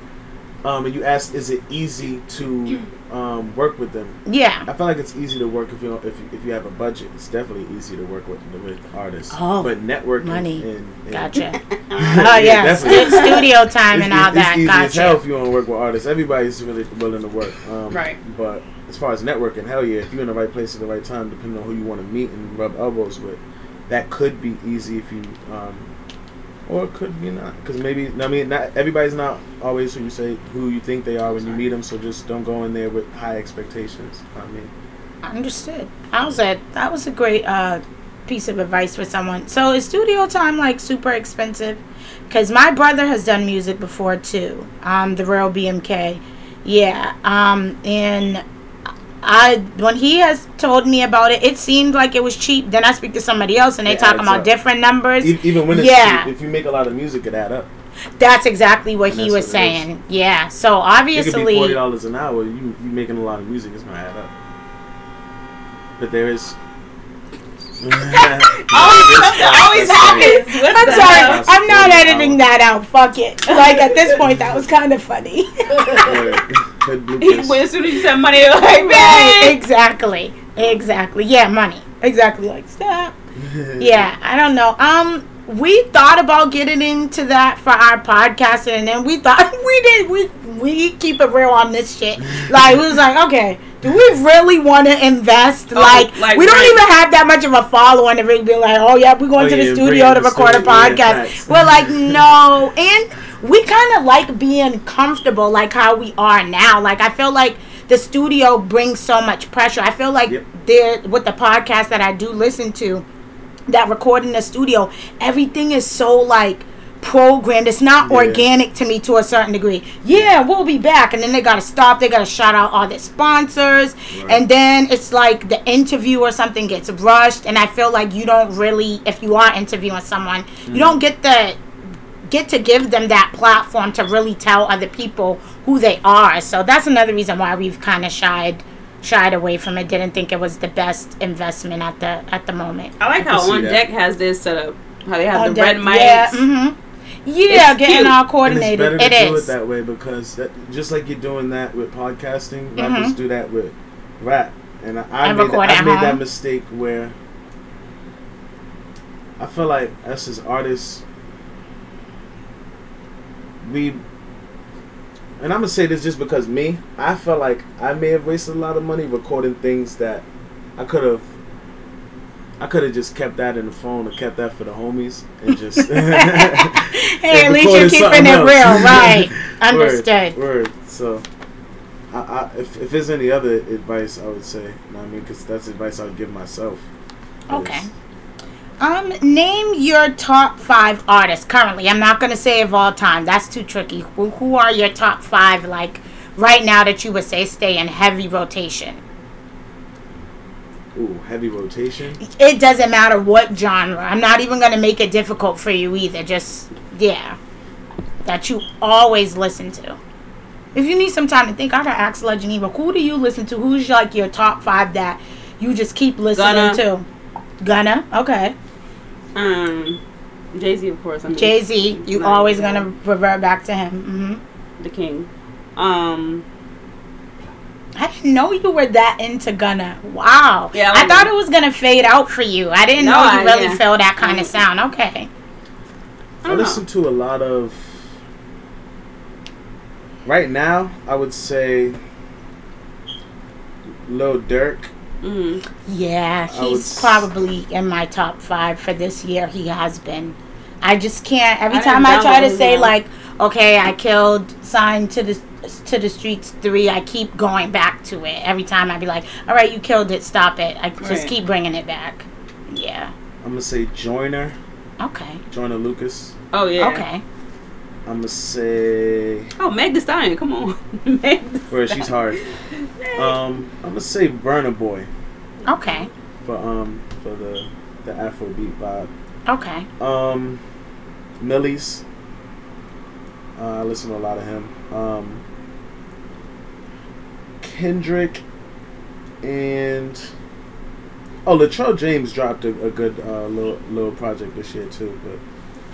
Um, and you asked, is it easy to um, work with them? yeah I feel like it's easy to work if you if you, if you have a budget. It's definitely easy to work with with artists. Oh, but networking money. and, and gotcha oh yeah stu- studio time and all that It's easy as hell gotcha if you want to work with artists. Everybody's really willing to work. Um, Right. But as far as networking, hell yeah, if you're in the right place at the right time, depending on who you want to meet and rub elbows with, that could be easy if you, um, or it could be not. Because maybe I mean, not everybody's not always who you say who you think they are when you meet them. So just don't go in there with high expectations. I mean, Understood. I was at that was a great uh, piece of advice for someone. So is studio time like super expensive? Because my brother has done music before too. Um, the real BMK, yeah. Um, and I when he has told me about it, it seemed like it was cheap. Then I speak to somebody else and they It talking about up. different numbers. e- even when it's Yeah. cheap, if you make a lot of music, it add up. That's exactly what And he was what it saying. Yeah. So It could be obviously, forty dollars an hour. You you making a lot of music, it's gonna add up. But there is. always, always happens. I'm sorry. hell? I'm not editing that out. Fuck it. Like at this point, that was kind of funny. Good He, bloopers. when, as soon as you said money, you're like, Right, exactly. Exactly. Yeah, money. Exactly like stop. Yeah, I don't know. Um we thought about getting into that for our podcast and then we thought we did we we keep it real on this shit. Like we was like, okay, do we really want to invest? Oh, like, like, we don't right. even have that much of a following to be like, oh yeah, we're going Oh, to yeah, the bring studio to to record a studio, yeah, podcast. facts. We're like, no, and we kind of like being comfortable, like how we are now. Like I feel like the studio brings so much pressure. I feel like Yep. there with the podcast that I do listen to, that record in the studio, everything is so like programmed. It's not Yeah. organic to me to a certain degree. Yeah, we'll be back, and then they gotta stop. They gotta shout out all their sponsors, Right. and then it's like the interview or something gets rushed, and I feel like you don't really, if you are interviewing someone, Mm. you don't get the get to give them that platform to really tell other people who they are. So that's another reason why we've kind of shied shied away from it. Didn't think it was the best investment at the at the moment. I like I how can on deck has this set up. How they have On the red deck, mics. Yeah, hmm yeah, It's getting cute. all And it's coordinated. better to It do is. it that way because that, just like you're doing that with podcasting, Mhm. rappers do that with rap. And I, I And made, that, I made that mistake where I feel like us as artists, we, and I'm gonna say this just because me, I felt like I may have wasted a lot of money recording things that I could have. I could have just kept that in the phone or kept that for the homies and just. Hey, at least you're keeping it else. real, right? Understood. Word. So, I, I, if, if there's any other advice, I would say, you know what I mean, because that's advice I would give myself. Okay. Um, name your top five artists currently. I'm not gonna say of all time. That's too tricky. Who, who are your top five like right now that you would say stay in heavy rotation? Ooh, heavy rotation. It doesn't matter what genre. I'm not even gonna make it difficult for you either. Just yeah, that you always listen to. If you need some time to think, I gotta ask Legend Eva. Who do you listen to? Who's like your top five that you just keep listening to? Gunna. to? Gunna. Okay. Um, Jay Z, of course. I mean, Jay Z. You Nice. always gonna revert back to him. hmm the king. Um, I didn't know you were that into Gunna. Wow. Yeah, I I thought it was gonna fade out for you. I didn't No, know you I- really yeah. feel that kind of Mm. sound. Okay. I I listen to a lot of. Right now, I would say. Lil Durk. Mm, Yeah, I would he's s- probably in my top five for this year. He has been. I just can't. Every I time I try to say him. like, okay, I killed sign to the to the streets three. I keep going back to it. Every time I'd be like, all right, you killed it. Stop it. I just Right. keep bringing it back. Yeah. I'm gonna say Joyner. Okay. Joyner Lucas. oh yeah. Okay. I'm gonna say. Oh, Meg Thee Stallion. Come on. Meg Where she's hard. Um, I'm gonna say Burna Boy Okay. for um for the the Afrobeat vibe. Okay. Um, Millie's. Uh, I listen to a lot of him. Um, Kendrick and oh, Latrell James dropped a, a good uh, little little project this year too. But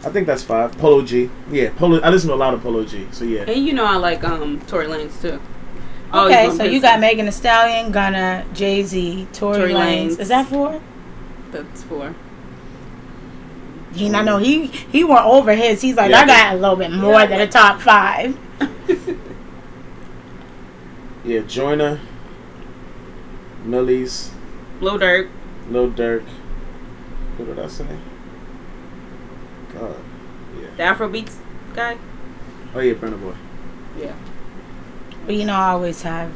I think that's five. Polo G, yeah, Polo. I listen to a lot of Polo G. So yeah, And you know I like um Tory Lanez too. Oh, Okay, so you got Megan Thee Stallion, Gunna, Jay Z, Tory, Tory Lanez. Lanez. Is that four? That's four. He, I know he he went over his. He's like, Yeah. I got a little bit more Yeah. than a top five. yeah, Joyner, Millie's, Lil Durk. Lil Durk. What did I say? God, yeah. The Afrobeats guy. Oh yeah, Burna Boy. Yeah. But you know, I always have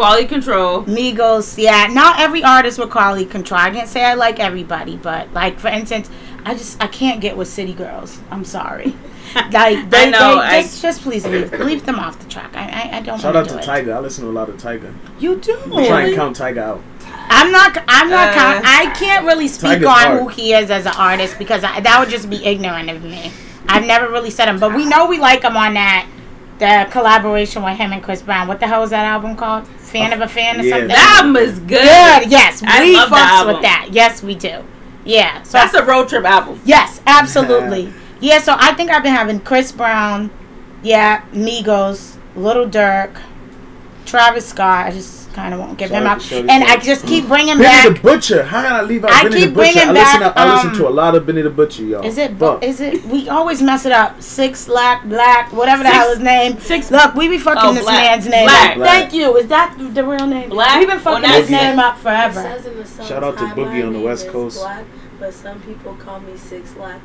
Quality control. Migos. Yeah, not every artist with quality control. I can't say I like everybody, but like for instance, I just I can't get with City Girls. I'm sorry. Like they, I know, they I- just just please leave leave them off the track. I I, I don't Shout out to to do it. Tyga. I listen to a lot of Tyga. You do. I'm trying to count Tyga out. I'm not. I'm not. Uh, count, I can't really speak Tyga's on hard. who he is as an artist because I, that would just be ignorant of me. I've never really said him, but we know we like him on that the collaboration with him and Chris Brown. What the hell is that album called? Fan of a fan or Yeah. something? That album is good. good. Yes, I we love that fucks album. with that. Yes, we do. Yeah. So That's a road trip album. yes, absolutely. Yeah. So I think I've been having Chris Brown, yeah, Migos, Little Durk, Travis Scott. I just kind of won't give Shout him out up, to Shorty and I just keep bringing Benny back. the Butcher. How can I leave out I Benny keep the Butcher? bringing I listen, back, to, I listen um, to a lot of Benny the Butcher, y'all. Is it? But Is it? We always mess it up. Six Black Black, whatever the Six- hell his name. Six- Look, we be fucking Oh, this Black. man's name. Black. up. Thank you. Is that the real name? Black. We've been fucking Well, his name up forever. says in the song, Shout out to Boogie on the West Coast. Black, but some people call me Six Black.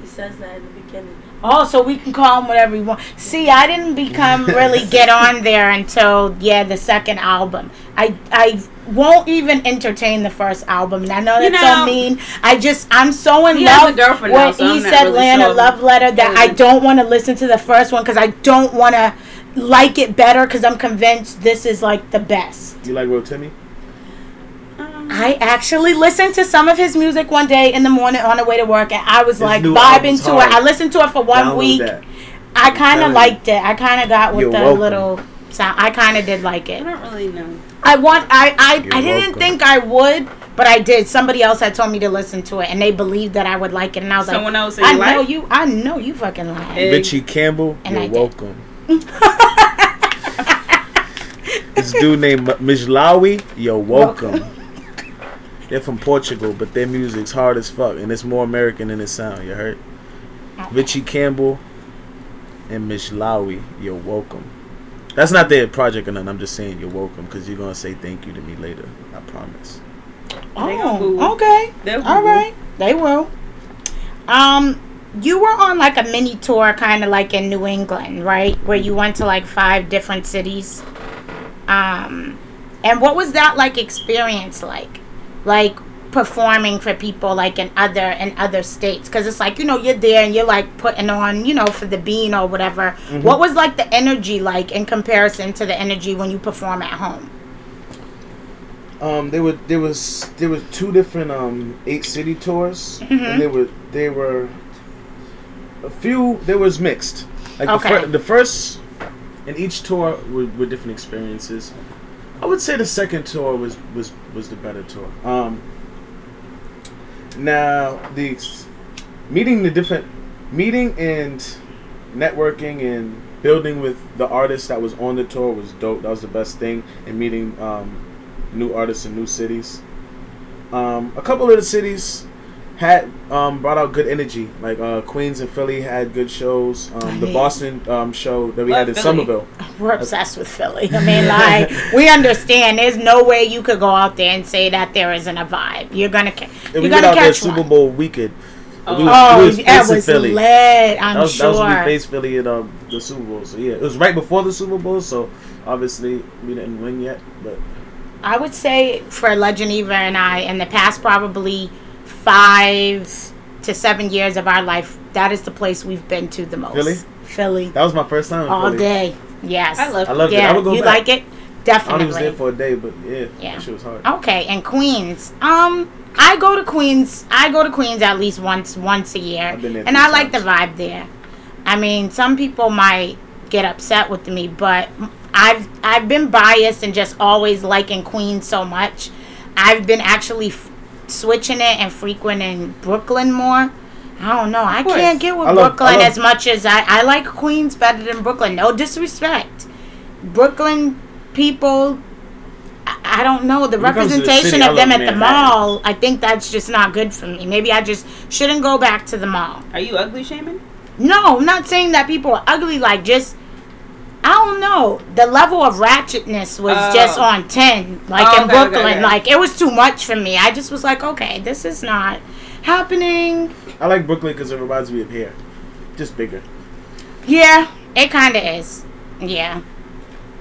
He says that in the beginning. Oh, so we can call him whatever we want. See, I didn't become really get on there until yeah the second album. I I won't even entertain the first album, and I know You that's know- so mean. I just I'm so in He has love a girlfriend with now, so I'm he said really Lana sure. love letter that I don't want to listen to the first one because I don't want to like it better because I'm convinced this is like the best. You like Rotimi? Um, I actually listened to some of his music one day in the morning on the way to work, and I was His like vibing to hard. it. I listened to it for one Download week. that. I kind of liked it. I kind of got with You're the welcome. little sound. I kind of did like it. I don't really know. I want. I I, You're I didn't welcome. think I would, but I did. Somebody else had told me to listen to it, and they believed that I would like it, and I was Someone like, else I you know like? you. I know you fucking lying. Eh. Richie Campbell, And you're did. welcome. this dude named Mishlawi, you're welcome. They're from Portugal, but their music's hard as fuck, and it's more American than it sound. You heard? Richie Campbell and Mishlawi, you're welcome. That's not their project or nothing. I'm just saying you're welcome because you're gonna say thank you to me later. I promise. Oh, okay. They'll All they will. Um, you were on like a mini tour, kind of like in New England, right? Where you went to like five different cities. Um, and what was that like experience like? Like performing for people like in other in other states because it's like you know you're there and you're like putting on you know for the bean or whatever what was like the energy like in comparison to the energy when you perform at home Um, there were there was there was two different um eight city tours, Mm-hmm. and they were they were a few. There was mixed. Like the, Okay. fir- the first and each tour were, were different experiences. I would say the second tour was was was the better tour. Um, now the meeting the different meeting and networking and building with the artists that was on the tour was dope. That was the best thing. And meeting um, new artists in new cities. Um, a couple of the cities had um, brought out good energy. Like uh, Queens and Philly had good shows. Um, the Boston um, show that we Love had in Philly. Somerville. We're obsessed with Philly. I mean, like, we understand. There's no way you could go out there and say that there isn't a vibe. You're gonna, ca- you're we gonna out there Super. Bowl weekend. Oh. We was- Oh, we was that was Philly. lit. I'm That was, that was when we sure. faced Philly at um, the Super Bowl. So yeah, it was right before the Super Bowl. So obviously we didn't win yet, but I would say for Legend Eva and I, in the past probably five to seven years of our life, that is the place we've been to the most. Philly? Philly. that was my first time. In All Philly. day. Yes. I love I loved it. I would go you back. like it? Definitely. I was there for a day, but yeah, Yeah. that shit was hard. Okay, and Queens. Um, I go to Queens. I go to Queens at least once once a year, I've been there and three I like the vibe there. I mean, some people might get upset with me, but I've I've been biased and just always liking Queens so much. I've been actually f- switching it and frequenting Brooklyn more. I don't know. I can't get with I love- Brooklyn I love- as much as I I like Queens better than Brooklyn. No disrespect, Brooklyn people. I- I don't know the When it comes to the representation city, I of them love at the Manhattan. mall. I think that's just not good for me. Maybe I just shouldn't go back to the mall. Are you ugly shaming? No, I'm not saying that people are ugly. Like just, I don't know. The level of ratchetness was Oh. just on ten. Like Oh, in okay, okay, Brooklyn, okay. like it was too much for me. I just was like, okay, this is not happening. I like Brooklyn because it reminds me of here, just bigger. Yeah, it kind of is. Yeah,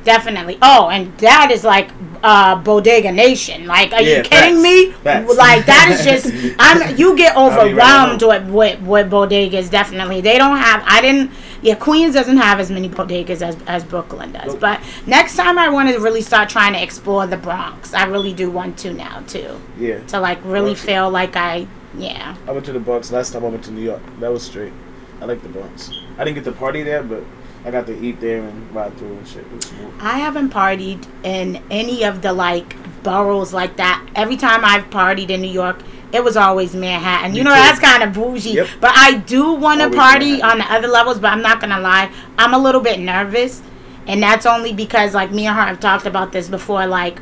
definitely. Oh, and that is like uh, Bodega Nation. Like, are Yeah, you kidding facts. me? Facts. Like that is just. I'm. You get I'll right overwhelmed with, with with bodegas. Definitely, they don't have. I didn't. Yeah, Queens doesn't have as many bodegas as as Brooklyn does. But next time, I want to really start trying to explore the Bronx. I really do want to now too. Yeah, To like really Bronx. feel like I. Yeah. I went to the Bronx last time I went to New York. That was straight. I like the Bronx. I didn't get to party there, but I got to eat there and ride through and shit. It. I haven't partied in any of the like boroughs like that. Every time I've partied in New York, it was always Manhattan. You Me know, too. that's kind of bougie. Yep. But I do want to party Manhattan. on the other levels, but I'm not going to lie. I'm a little bit nervous. And that's only because, like, me and her have talked about this before. Like,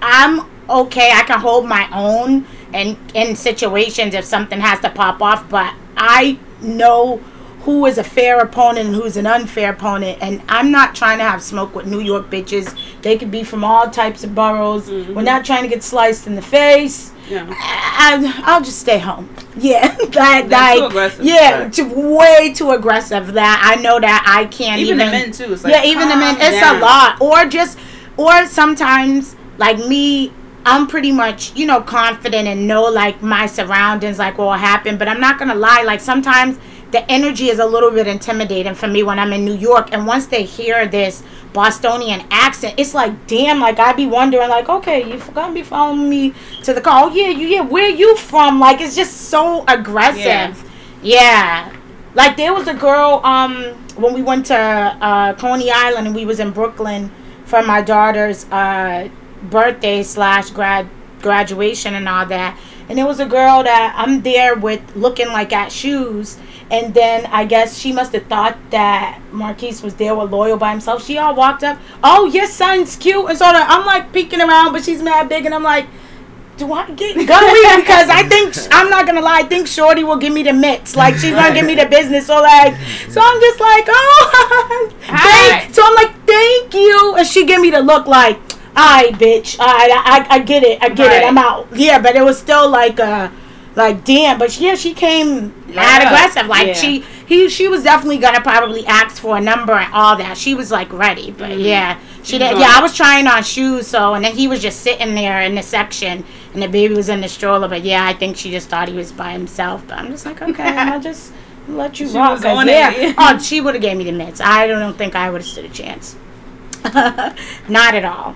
I'm okay. I can hold my own and in situations if something has to pop off, but I know who is a fair opponent and who's an unfair opponent. And I'm not trying to have smoke with New York bitches. They could be from all types of boroughs. Mm-hmm. We're not trying to get sliced in the face. Yeah. I, I'll just stay home. Yeah, that, that too aggressive. Yeah, Right. too, way too aggressive. That I know that I can't Even even. the men too. It's like, yeah, even the men. It's down. a lot. Or just, or sometimes like me. I'm pretty much, you know, confident and know like my surroundings, like what will happen. But I'm not gonna lie, like sometimes the energy is a little bit intimidating for me when I'm in New York. And once they hear this Bostonian accent, it's like, damn, like I'd be wondering, like, okay, you gonna be following me to the car? Oh yeah, you yeah, where you from? Like it's just so aggressive. Yeah. Like there was a girl um when we went to uh Coney Island and we was in Brooklyn for my daughter's uh birthday slash grad graduation and all that. And there was a girl that I'm there with looking like at shoes and then I guess she must have thought that Marquise was there with Loyal by himself. She all walked up, Oh, your son's cute and sort of I'm like peeking around but she's mad big and I'm like do I get going? Because I think I'm not gonna lie. I think Shorty will give me the mix. Like she's gonna give me the business. So like, so I'm just like, oh, thank. So I'm like, thank you, and she give me the look like, I bitch, I, I I get it, I get Right. it, I'm out. Yeah, but it was still like, uh, like damn. But yeah, she came mad up. aggressive. Like Yeah. she he she was definitely gonna probably ask for a number and all that. She was like ready, but Mhm. yeah, she did. Yeah, I was trying on shoes, so and then he was just sitting there in the section, and the baby was in the stroller. But yeah, I think she just thought he was by himself. But I'm just like, okay, I'll just let you She rock. on yeah. yeah. Oh, she would have gave me the mitts. I don't think I would have stood a chance. Not at all.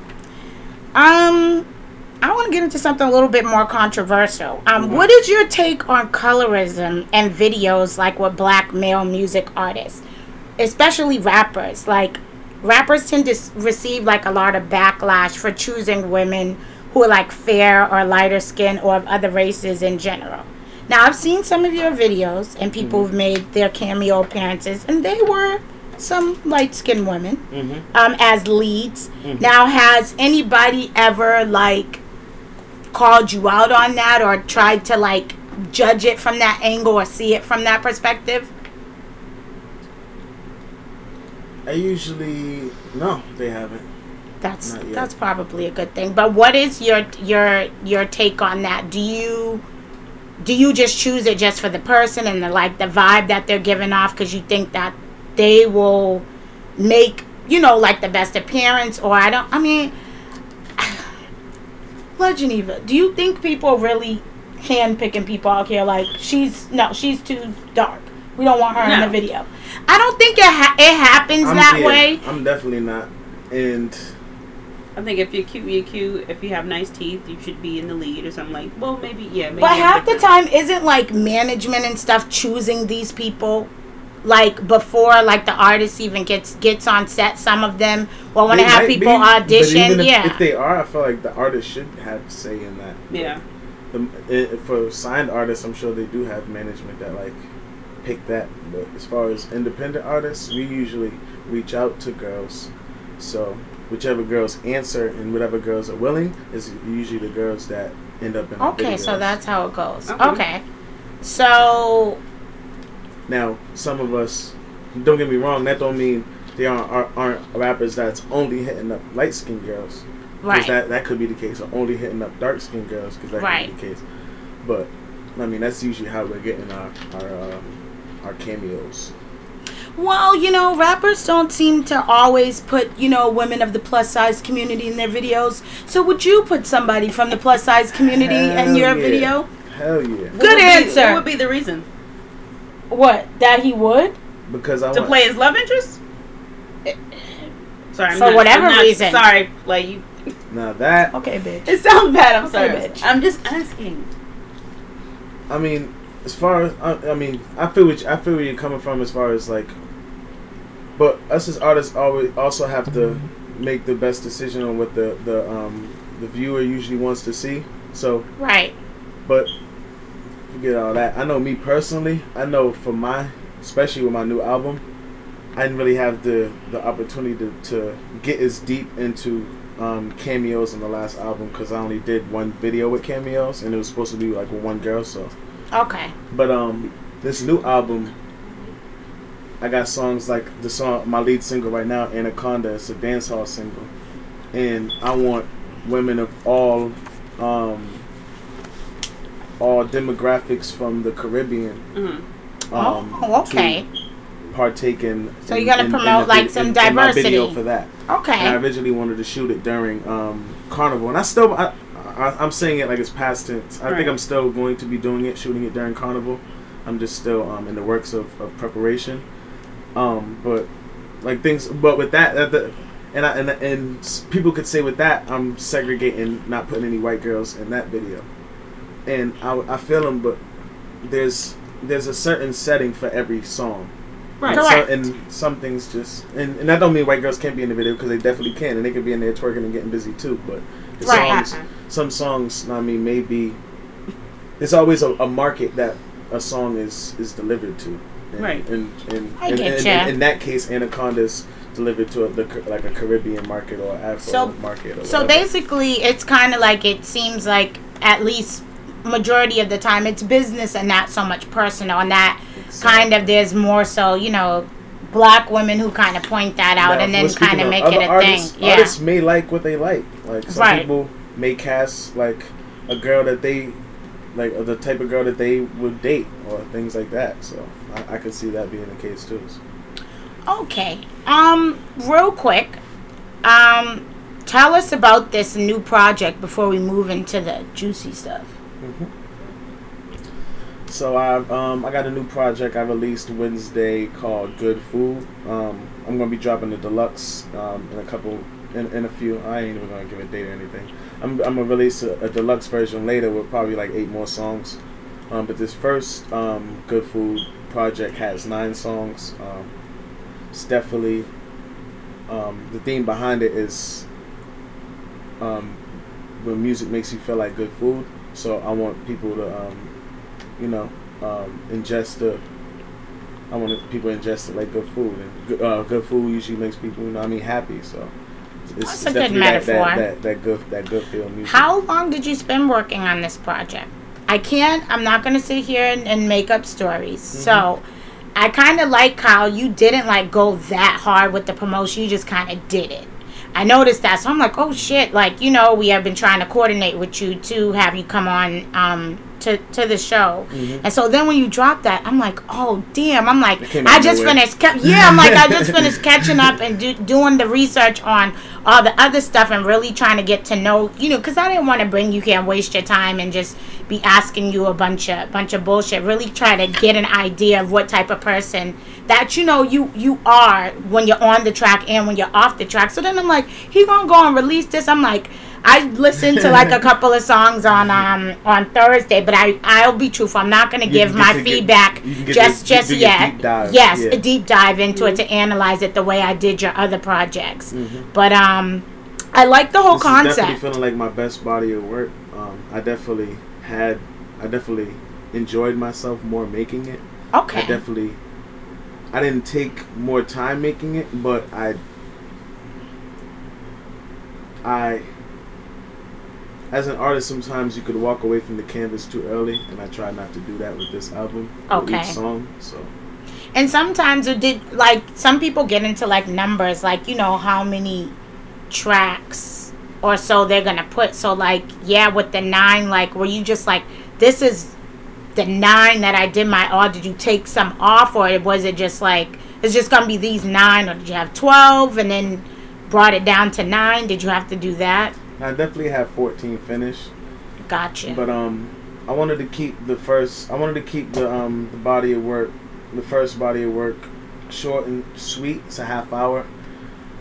Um, I want to get into something a little bit more controversial. Um, what is your take on colorism and videos like with black male music artists, especially rappers? Like, rappers tend to receive like a lot of backlash for choosing women who are like fair or lighter skin or of other races in general. Now, I've seen some of your videos and people who've made their cameo appearances, and they were some light skinned women Mm-hmm. um, as leads. Mhm. Now, has anybody ever like called you out on that or tried to like judge it from that angle or see it from that perspective? I usually no, they haven't. That's that's probably a good thing. But what is your your your take on that? Do you do you just choose it just for the person and the like the vibe that they're giving off because you think that they will make you know like the best appearance or I don't I mean Legend Eva, do you think people really hand picking people out here like she's no she's too dark we don't want her in the video I don't think it ha- it happens I'm, that yeah, way I'm definitely not. And I think if you're cute, you're cute. If you have nice teeth, you should be in the lead or something like. Well, maybe yeah. Maybe But half the time, isn't like management and stuff choosing these people, like before like the artist even gets gets on set. Some of them, well, when they, have people be, but audition, even if, yeah, If they are, I feel like the artist should have say in that. Yeah. The, i for signed artists, I'm sure they do have management that like pick that. But as far as independent artists, we usually reach out to girls. So whichever girls answer and whatever girls are willing is usually the girls that end up in. the okay, so that's how it goes. Okay. Okay, so Now, some of us, don't get me wrong, that don't mean they aren't, aren't, aren't rappers that's only hitting up light skinned girls. right, That, that could be the case, or only hitting up dark skinned girls, because that Right. could be the case. But, I mean, that's usually how we're getting our, our, uh, our cameos. well, you know, rappers don't seem to always put you know women of the plus size community in their videos. So would you put somebody from the plus size community in your yeah. video? Hell yeah. What Good would be- answer. what would be the reason What that he would? Because I to want, play his love interest? Sorry, I'm For not- whatever I'm not- reason. Sorry, like you. now that, Okay, bitch. It sounds bad. I'm sorry. Bitch. I'm just asking. I mean, as far as, I, I mean, I feel what you, I feel where you're coming from as far as like, but us as artists always also have to make the best decision on what the the um the viewer usually wants to see. So, Right. but forget all that. I know me personally. I know for my, especially with my new album, I didn't really have the the opportunity to, to get as deep into um, cameos in the last album because I only did one video with cameos and it was supposed to be like with one girl. So, Okay. but um, this new album, I got songs like the song my lead single right now, Anaconda. It's a dancehall single, and I want women of all um, all demographics from the Caribbean. Mhm. Um, oh, okay. to partake in. So in- you're gonna in- in promote, the like, vid- some in- in my video diversity. for that. And I originally wanted to shoot it during um, Carnival, and I still I, I, I'm saying it like it's past tense. I Right. think I'm still going to be doing it, shooting it during Carnival. I'm just still um, in the works of, of preparation. Um, but like things, but with that, that the, and I, and and people could say with that, I'm segregating, not putting any white girls in that video, and I, I feel them, but there's there's a certain setting for every song. Right. And Correct. So, and some things just, and, and that don't mean white girls can't be in the video because they definitely can, and they can be in there twerking and getting busy too. But the Right. songs, some songs, I mean, maybe there's always a, a market that a song is is delivered to. And, Right. And and, I and, get and- and in that case, Anaconda's delivered to a, the, like a Caribbean market or Afro So- market. Or So whatever. basically, it's kind of like it seems like at least majority of the time it's business and not so much personal, and that kind of there's more so you know black women who kind of point that out Now, and then kind of of make it a artists, thing. Yeah. Artists may like what they like. Like some Right. people may cast like a girl that they like the type of girl that they would date or things like that. So I, I could see that being the case too. Okay. Um, real quick, um, tell us about this new project before we move into the juicy stuff. So I um I got a new project I released Wednesday called Good Food. Um, I'm gonna be dropping the deluxe um, in a couple in, in a few. I ain't even gonna give a date or anything. I'm, I'm gonna release a, a deluxe version later with probably like eight more songs. Um, but this first um, Good Food project has nine songs. Um, it's definitely um, the theme behind it is um, when music makes you feel like good food. So I want people to um, you know, um, ingest the. I want people to ingest it like good food, and good, uh, good food usually makes people, you know, I mean, happy. So it's, That's it's a good definitely that, metaphor. that, that, that good that good feel music. How long did you spend working on this project? I can't, I'm not going to sit here and, and make up stories. Mm-hmm. So I kind of like how you didn't like go that hard with the promotion. You just kind of did it. I noticed that. So I'm like, oh shit. Like, you know, we have been trying to coordinate with you to have you come on um, to, to the show. And so then when you drop that, I'm like, oh damn. I'm like, I just finished. Ca- yeah, I'm like, I just finished catching up and do, doing the research on all the other stuff and really trying to get to know, you know, because I didn't want to bring you here and waste your time and just be asking you a bunch of bunch of bullshit. Really try to get an idea of what type of person that you know you you are when you're on the track and when you're off the track. So then I'm like, he gonna go and release this. I'm like. I listened to like a couple of songs on um on Thursday, but I I'll be truthful. I'm not gonna give my to feedback get just the- just yet. Yes, yeah. a deep dive into it to analyze it the way I did your other projects. Mm-hmm. But um, I like the whole this is definitely feeling like my best body of work. Um, I definitely had, I definitely enjoyed myself more making it. I Okay. definitely, I didn't take more time making it, but I, I, as an artist, sometimes you could walk away from the canvas too early, and I try not to do that with this album. Okay. Each song, so And sometimes it did like some people get into like numbers, like you know how many tracks or so they're gonna put. So like yeah, with the nine, like were you just like this is the nine that I did my or did you take some off or was it just like it's just gonna be these nine or did you have twelve and then brought it down to nine? Did you have to do that? I definitely have 14 finished. Gotcha. But um, I wanted to keep the first. I wanted to keep the um the body of work, the first body of work, short and sweet. It's a half hour.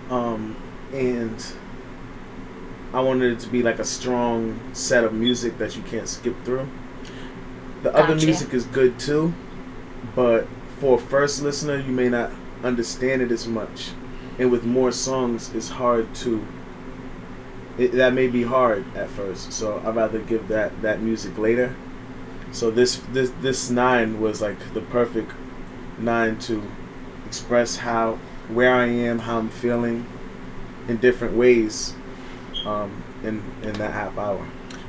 Um, and I wanted it to be like a strong set of music that you can't skip through. The other music is good too, but for a first listener, you may not understand it as much. And with more songs, it's hard to it, that may be hard at first. So I'd rather give that that music later. So this this this nine was like the perfect nine to express how where I am, how I'm feeling, in different ways, um, in in that half hour.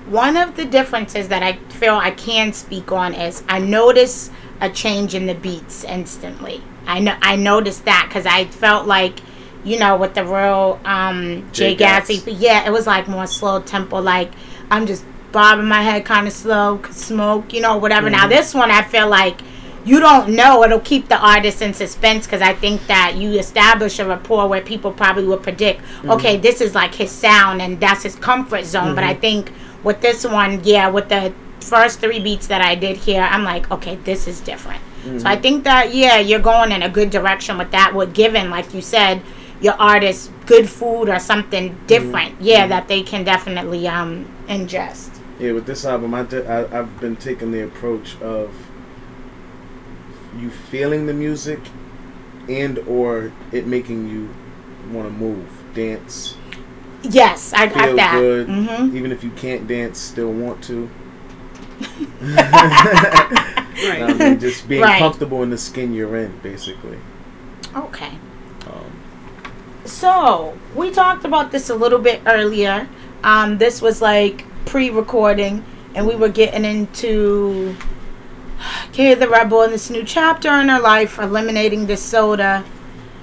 One of the differences that I feel I can speak on is I notice a change in the beats instantly. I know I noticed that because I felt like, you know, with the real um, Jay Jay Gatsby, but yeah, it was like more slow tempo. Like I'm just bobbing my head kind of slow, smoke, you know, whatever. Now Mhm. this one, I feel like you don't know. It'll keep the artist in suspense because I think that you establish a rapport where people probably will predict, okay, this is like his sound and that's his comfort zone. But I think with this one, yeah, with the first three beats that I did here, I'm like, okay, this is different. So I think that yeah, you're going in a good direction with that. With given, like you said, your artist good food or something different, yeah, that they can definitely um ingest. Yeah, with this album, I did, I, I've been taking the approach of you feeling the music and or it making you want to move, dance, Yes, I got that. good. hmm Even if you can't dance, still want to. Right. I mean, just being Right. comfortable in the skin you're in, basically. Okay. So we talked about this a little bit earlier. Um, this was like pre-recording, and we were getting into Kay the Rebel and this new chapter in her life, eliminating the soda.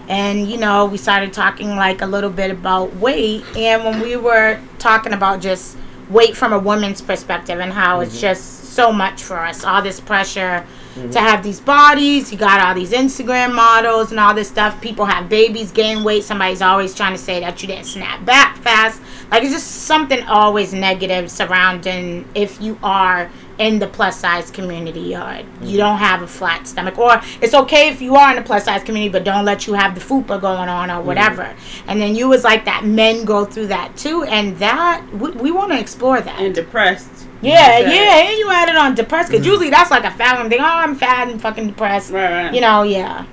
And you know, we started talking like a little bit about weight, and when we were talking about just weight from a woman's perspective and how it's just so much for us, all this pressure to have these bodies. You got all these Instagram models and all this stuff. People have babies, gain weight. Somebody's always trying to say that you didn't snap back fast. Like it's just something always negative surrounding if you are in the plus size community or you mm-hmm. don't have a flat stomach. Or it's okay if you are in the plus size community, but don't let you have the fupa going on or whatever. Mm-hmm. And then you was like that men go through that too. And that, we, we want to explore that. and depressed. Yeah, Okay. yeah, and you add it on depressed because usually that's like a fat thing. Oh, I'm fat and fucking depressed. Right, right. You know, yeah.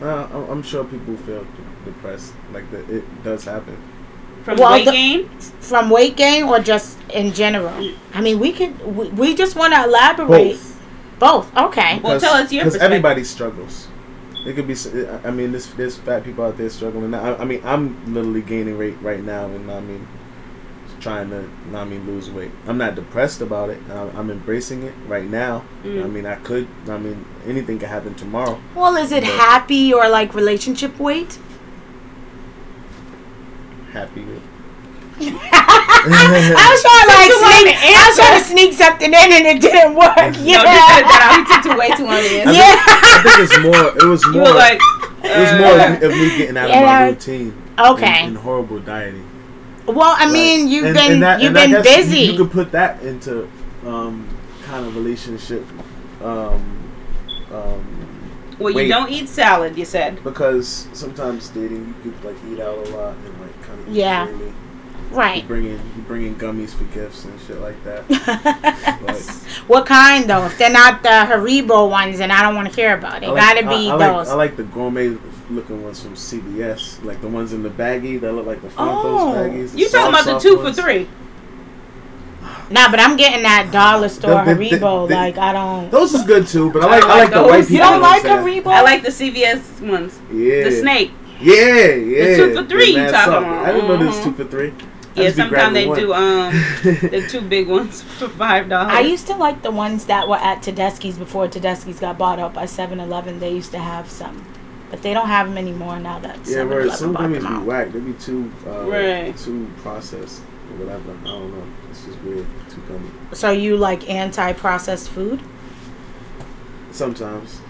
uh, I'm- I'm sure people feel depressed. Like that, it does happen. From Well, weight the- gain. From weight gain or just in general. I mean, we could. We, we just want to elaborate. Both. Both. Okay. Well, tell us your Because everybody struggles. It could be. I mean, there's, there's fat people out there struggling. I, I mean, I'm literally gaining weight right now, and I mean, trying to, I mean, lose weight. I'm not depressed about it. I'm, I'm embracing it right now. Mm. I mean, I could. I mean, anything could happen tomorrow. Well, is it But- happy or like relationship weight? Happy with. I was trying to like Took too long sneak. I was trying to sneak something in and it didn't work. Yeah. No, just that out. Took too way too long to I think, Yeah. I think it's more. It was You more. were like, it was more of, of me getting out of my routine. Okay. And, and horrible dieting. Well, I Right. mean, you've And- been and that- you've and been busy. You, you could put that into um, kind of relationship, um, um, well, you don't eat salad. You said. because sometimes dating you could like eat out a lot and like kind of Yeah. You right. bring in you bring in gummies for gifts and shit like that. Like, what kind though? If they're not the Haribo ones, then I don't want to hear about it. I like- Gotta I- be I, those. Like, I like the gourmet looking ones from CVS, like the ones in the baggie that look like the Funkos Oh. baggies. You talking about the soft two ones. for three? Nah, but I'm getting that dollar store The- the- the- Haribo. the- like I don't. Those is good too, but I I like I, like like the those. white You people. You don't like that- Haribo? I like the CVS ones. Yeah. The snake. Yeah, yeah. The two for three you mad talking soft. about. I didn't know this two for three. I Yeah, sometimes they grabbing do um the two big ones for five dollars. I used to like the ones that were at Tedeschi's before Tedeschi's got bought up by 7-Eleven. They used to have some, but they don't have them anymore now that Yeah, 7 where some bought gummies them be out. whack. They be too, uh, Right. too processed or whatever. I don't know. It's just weird. Too gummy. So you like anti-processed food? Sometimes.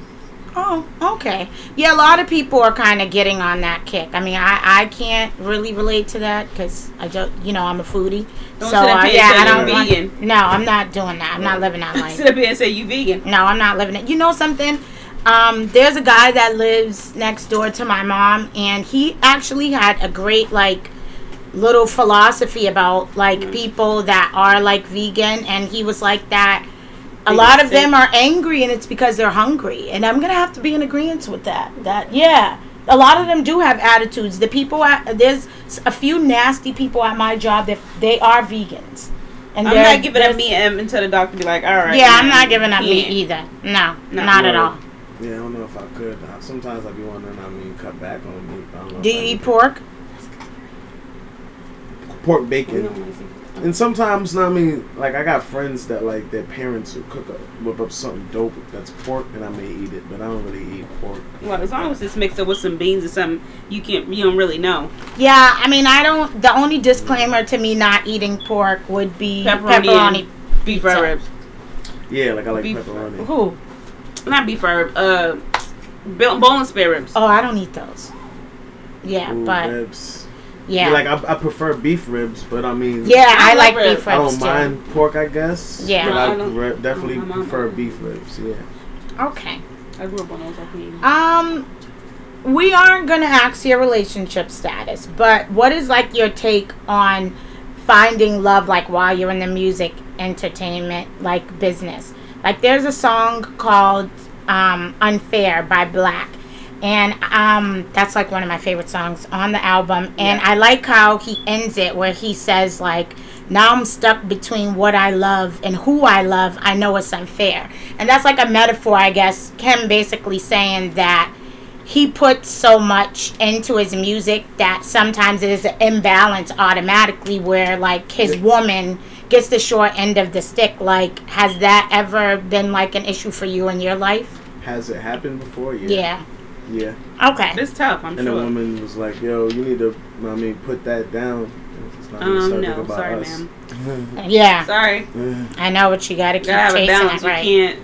Oh, okay. Yeah, a lot of people are kind of getting on that kick. I mean, I, I can't really relate to that because I just, you know, I'm a foodie. Don't so sit up uh, here and yeah, say I don't want. vegan. No, I'm not doing that. I'm not living that life. Sit up here and say you vegan. No, I'm not living it. You know something? Um, there's a guy that lives next door to my mom, and he actually had a great like little philosophy about like people that are like vegan, and he was like that. A They lot of them are angry, and it's because they're hungry. And I'm gonna have to be in agreement with that. That yeah, a lot of them do have attitudes. The people at there's a few nasty people at my job that they are vegans. And I'm not giving up meat until the doctor be like, all right. Yeah, I'm not giving up you meat either. No, No. not at all. Yeah, I don't know if I could. Sometimes I be wondering. I mean, cut back on meat. I don't know Do you I eat pork? Pork bacon. And sometimes, no, I mean, like I got friends that like their parents will cook up, whip up something dope that's pork, and I may eat it, but I don't really eat pork. Well, as long as it's mixed up with some beans or something, you can't. You don't really know. Yeah, I mean, I don't. The only disclaimer to me not eating pork would be Pepperoni pepperoni. Beef pizza. ribs. Yeah, like I like Beef- pepperoni. Who? Not beef ribs. Uh, bill- bone and spare ribs. Oh, I don't eat those. Yeah, Ooh, but ribs. yeah, Yeah, like I, I prefer beef ribs, but I mean, yeah, I I, like like ribs. beef I ribs don't too. mind pork, I guess. Yeah. but No, I I, re- definitely my prefer don't. beef ribs. Yeah. Okay. I grew up on those. I can't eat. Um, we aren't gonna ask your relationship status, but what is like your take on finding love, like while you're in the music entertainment like business? Like, there's a song called um, "Unfair" by Black. And um, that's like one of my favorite songs on the album. And I like how he ends it where he says, like, now I'm stuck between what I love and who I love. I know it's unfair. And that's like a metaphor, I guess. Kim basically saying that he puts so much into his music that sometimes it is an imbalance automatically where, like, his woman gets the short end of the stick. Like, has that ever been like an issue for you in your life? Has it happened before? Yeah. Yeah. Yeah. Okay. It's tough. I'm sure. And the woman was like, "Yo, you need to, I mean, put that down." It's not gonna Um, no, sorry, us. ma'am. Yeah. Sorry. I know what you got to keep Gotta have a chasing balance. it, right? You can't.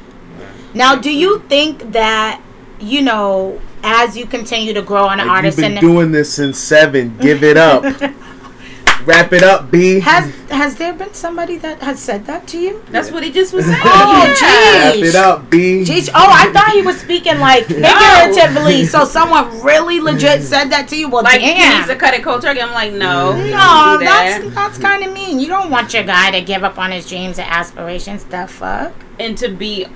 Now, do you think that you know, as you continue to grow an Like, artist, you've been and doing this since seven. Give it up. Wrap it up, B. has has there been somebody that has said that to you? That's what he just was saying. Oh, jeez. Wrap it up, B. Jeez, oh, I thought he was speaking like figuratively. So someone really legit said that to you. Well, Like he damn. needs to cut it cold turkey. I'm like, no. no, don't that's that's kind of mean. You don't want your guy to give up on his dreams and aspirations. The fuck. and to be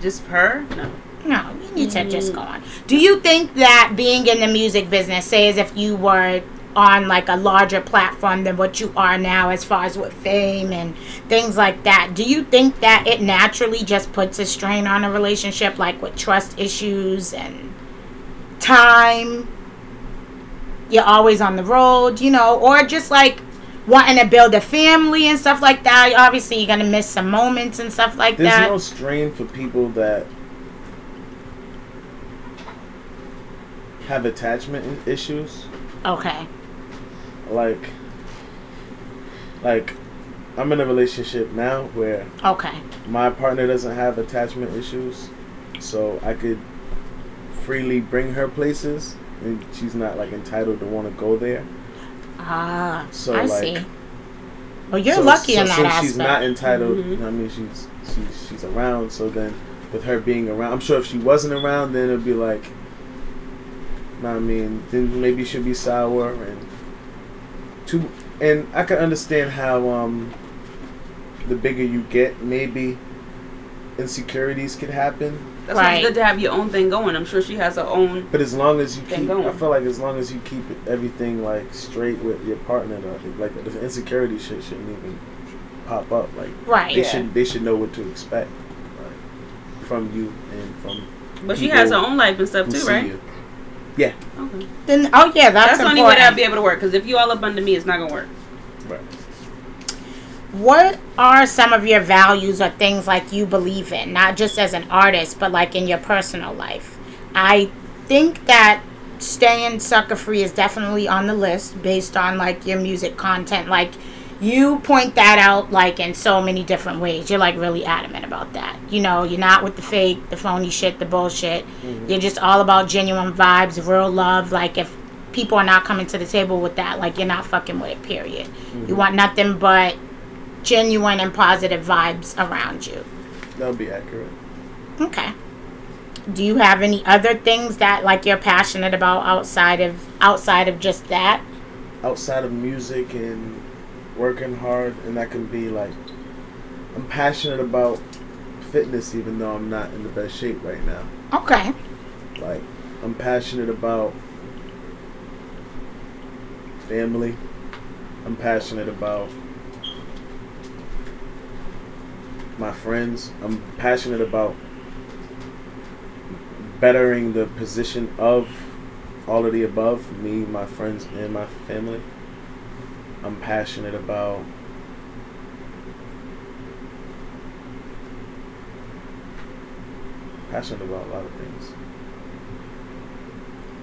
just her. No. No, you need to just Mm. go on. Do you think that being in the music business, say as if you were on like a larger platform than what you are now as far as with fame and things like that, do you think that it naturally just puts a strain on a relationship like with trust issues and time? You're always on the road, you know, or just like wanting to build a family and stuff like that. Obviously, you're gonna miss some moments and stuff like that. There's that. no strain for people that have attachment issues. okay. Like, like, I'm in a relationship now where Okay. my partner doesn't have attachment issues, so I could freely bring her places, and she's not like entitled to want to go there. Ah, So, I like- see. Well, you're so, lucky so, in that since aspect. she's not entitled. Mhm. I mean, she's she's she's around. So then, with her being around, I'm sure if she wasn't around, then it'd be like, know I mean, then maybe she'd be sour and too. And I can understand how um the bigger you get, maybe insecurities could happen. That's why it's good to have your own thing going. I'm sure she has her own. But as long as you Then keep, go I feel like as long as you keep everything like straight with your partner, though, like the insecurity shit shouldn't even pop up. Like Right. they Yeah. should they should know what to expect like, from you and from But she has her own life and stuff too, right? you. Yeah, Okay. Then, oh yeah, that's, That's, the only way that I'll be able to work. Because if you all up under me, it's not gonna work. right. What are some of your values or things like you believe in, not just as an artist, but like in your personal life? I think that staying sucker free is definitely on the list based on like your music content. Like you point that out like in so many different ways. You're like really adamant about that. You know, you're not with the fake, the phony shit, the bullshit. Mm-hmm. You're just all about genuine vibes, real love. Like if people are not coming to the table with that, like you're not fucking with it, period. Mm-hmm. You want nothing but genuine and positive vibes around you. That would be accurate. Okay. Do you have any other things that like you're passionate about outside of outside of just that? Outside of music and working hard, and that can be like I'm passionate about fitness, even though I'm not in the best shape right now. Okay. Like I'm passionate about family. I'm passionate about my friends. I'm passionate about bettering the position of all of the above me, my friends, and my family. I'm passionate about. Passionate about a lot of things.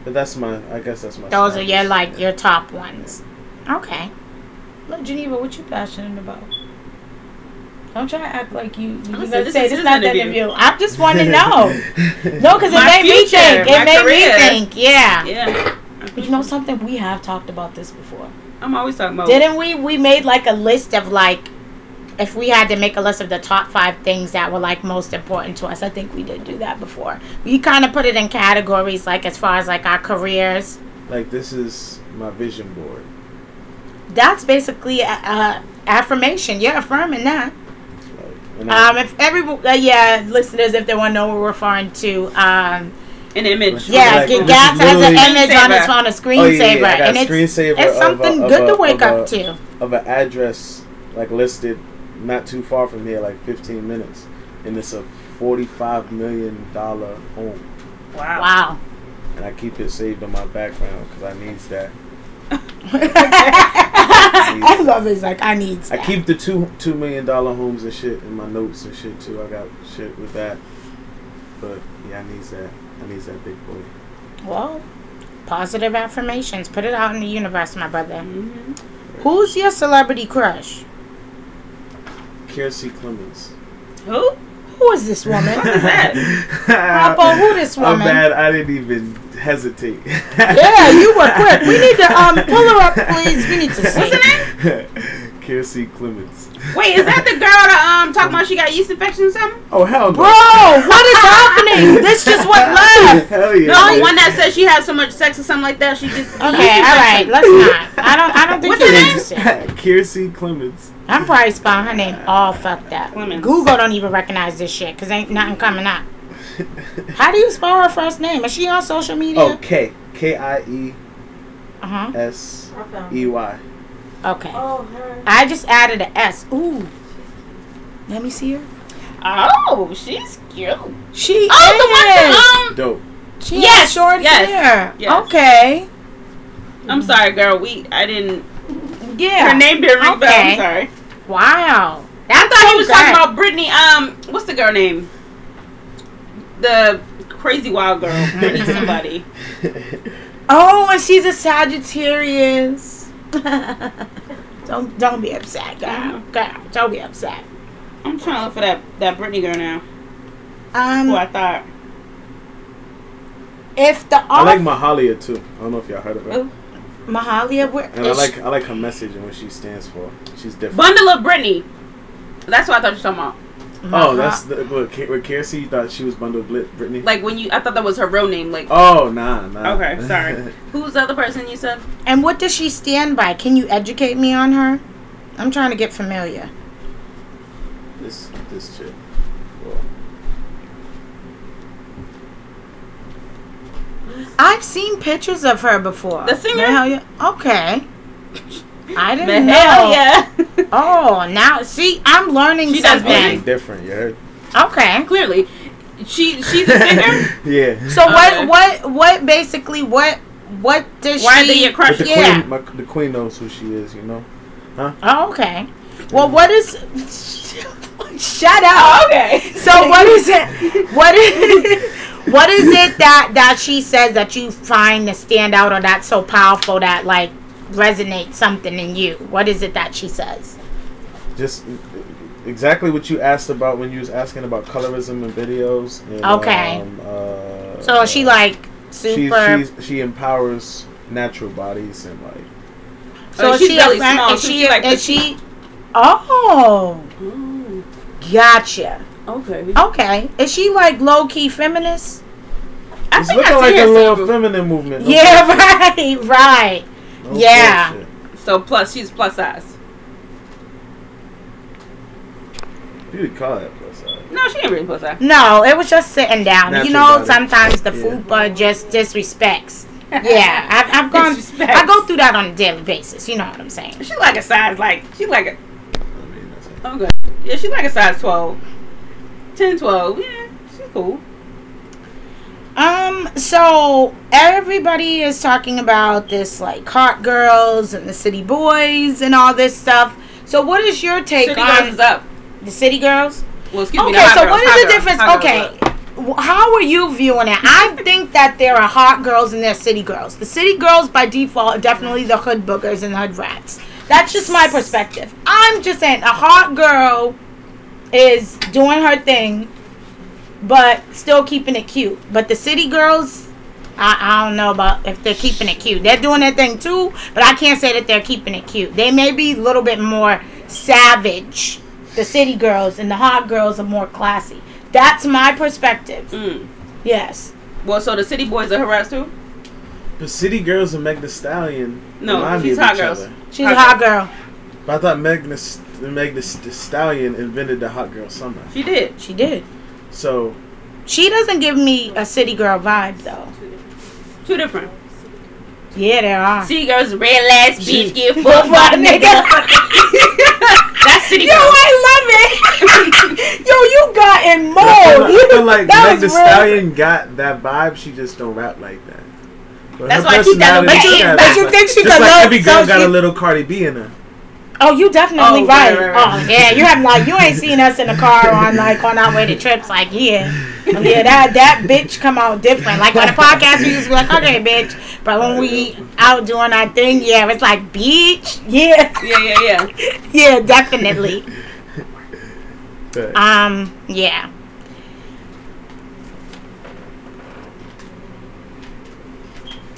But that's my, I guess that's my. Those are your like your top ones. Yeah. Okay. Look, Geneva, what you passionate about? Don't try to act like you. You oh, this say this is not the interview. interview. I just want to know. no, because it made future, me think. It made career. me think. Yeah. Yeah. But you know something? We have talked about this before. I'm always talking about. Didn't we? We made like a list of like, if we had to make a list of the top five things that were like most important to us. I think we did do that before. We kind of put it in categories, like as far as like our careers. Like this is my vision board. That's basically a, a affirmation. You're affirming that. Like, Um, if every uh, yeah, listeners, if they want to know what we're referring to, um, An image. yeah, Like, G- Gas is has an image on his Screensaver. phone, a Oh, screensaver, yeah, yeah, I and a it's screensaver it's of something a, good of to wake up a- to. Of an address like listed not too far from here, like 15 minutes, and it's a 45 million dollar home, Wow. Wow. and I keep it saved on my background because I needs that. I love it. It's like I need. I keep the two two million dollar homes and shit in my notes and shit too. I got shit with that, but yeah, I needs that. I needs that big boy. Well, positive affirmations. Put it out in the universe, my brother. Mhm. Who's your celebrity crush? Kiersey Clemons. Who? Who is this woman? What is that? Papa, who this I'm bad. I didn't even hesitate. Yeah, you were quick. We need to um pull her up, please. We need to see. What's her name? Kiersey Clemons. Wait, is that the girl that um talking about she got yeast infection or something? Oh hell no! Bro, what is happening? This just went left. hell yeah! No, man. one that says she had so much sex or something like that. She just Okay, all right, let's not. I don't. I don't think What's you're her name? Kiersey Clemons. I'm probably spelling her name all fucked up. Clemons. Google don't even recognize this shit because ain't nothing coming up. How do you spell her first name? Is she on social media? Oh K K I E Uh huh. S E Y. Okay. Oh, her. I just added an S. Ooh. Let me see her. Oh, she's cute. She Oh, the one that um. Dope. she Yes, short yes, hair. yes. Okay. I'm sorry, girl. We I didn't. Yeah. Her name didn't ring a bell. Okay. I'm sorry. Wow. I thought so he was talking about Brittany. Um, what's the girl name? The crazy wild girl. I need somebody. Oh, and she's a Sagittarius. don't don't be upset, girl. Girl, don't be upset. I'm trying to look for that that Brittany girl now. Um, Who I thought. if the I like Mahalia too. I don't know if y'all heard of her. Oh. Mahalia, where And I is like I like her message and what she stands for. She's different. Bundle of Brittany. That's what I thought you were talking about. Mm-hmm. oh, Maha- that's the, what, Ki- with Kiersey. You thought she was bundled Blit- Brittany? Like when you, I thought that was her real name. Like, oh nah nah. okay, sorry. Who's the other person you said? And what does she stand by? Can you educate me on her? I'm trying to get familiar. this this chick. Well, I've seen pictures of her before. The singer? Mahalia- Okay. I didn't know. hell yeah. Oh, now see, I'm learning She does something. something different. You heard? Okay. Clearly, she she's a singer. Yeah. So Okay. what? What? What? Basically, what? What does Why are she? they your crush? But the Yeah. queen, my, the queen knows who she is. You know. Huh? Oh, okay. Well, what is? Shut up. Oh, okay. So what is it? What is? What is it that that she says that you find to stand out or that's so powerful that like resonates something in you? What is it that she says? Just exactly what you asked about when you was asking about colorism in videos. And, Okay. Um, uh, So she uh, like she super. she's, she empowers natural bodies and like so Oh, she's she really a small, Is she? she like is she? Oh, gotcha. Okay. Okay. Is she like low key feminist? I it's think looking I like a little some- feminine movement. No Yeah, right, right. No Yeah. bullshit. So plus, she's plus size. You would call that plus size. No, she ain't really plus size. No, it was just sitting down. you know, body. sometimes the Yeah. fupa just disrespects. Yeah, I've, I've gone. Disrespects. I go through that on a daily basis. You know what I'm saying? She like a size like she like a I mean, that's okay. Yeah, she like a size 12. 10, 12. Yeah, she's cool. Um. So everybody is talking about this, like hot girls and the city boys and all this stuff. So what is your take City on girls up. the city girls? Well, excuse me. Okay, so girls, what is the girls, difference? Okay, how are you viewing it? I think that there are hot girls and there are city girls. The city girls, by default, are definitely the hood boogers and the hood rats. That's just my perspective. I'm just saying, a hot girl is doing her thing, but still keeping it cute. But the city girls, I, I don't know about if they're keeping it cute. They're doing their thing too, but I can't say that they're keeping it cute. They may be a little bit more savage, the city girls, and the hot girls are more classy. That's my perspective. Mm. Yes. Well, so the city boys are harassed too. The City Girls and Meg The Stallion. No, remind me she's of hot each girls. other. She's Hot a hot girl. But I thought Meg the, Meg the Stallion invented the hot girl summer. She did. She did. So She doesn't give me a city girl vibe though. Two different. Yeah, there are. City girls, red ass She- bitch, get Fuck fucked by a nigga. That's city girl. Yo, girls. I love it. Yo, you got in But I feel mode. like, I feel like That Meg the real. Stallion got that vibe. She just don't rap like that. But That's why she doesn't- personality but you- got but you think she just could like look- every so girl got she- a little Cardi B in her. Oh, you definitely Oh, right. right, right, right. Oh, yeah. You have like you ain't seen us in the car on like on our way to trips. Like, yeah, yeah. That that bitch come out different. Like on the podcast, we used to be like, okay, bitch. But when we out doing our thing, yeah, it's like, bitch. Yeah, Yeah, yeah, yeah. yeah, definitely. Um, yeah.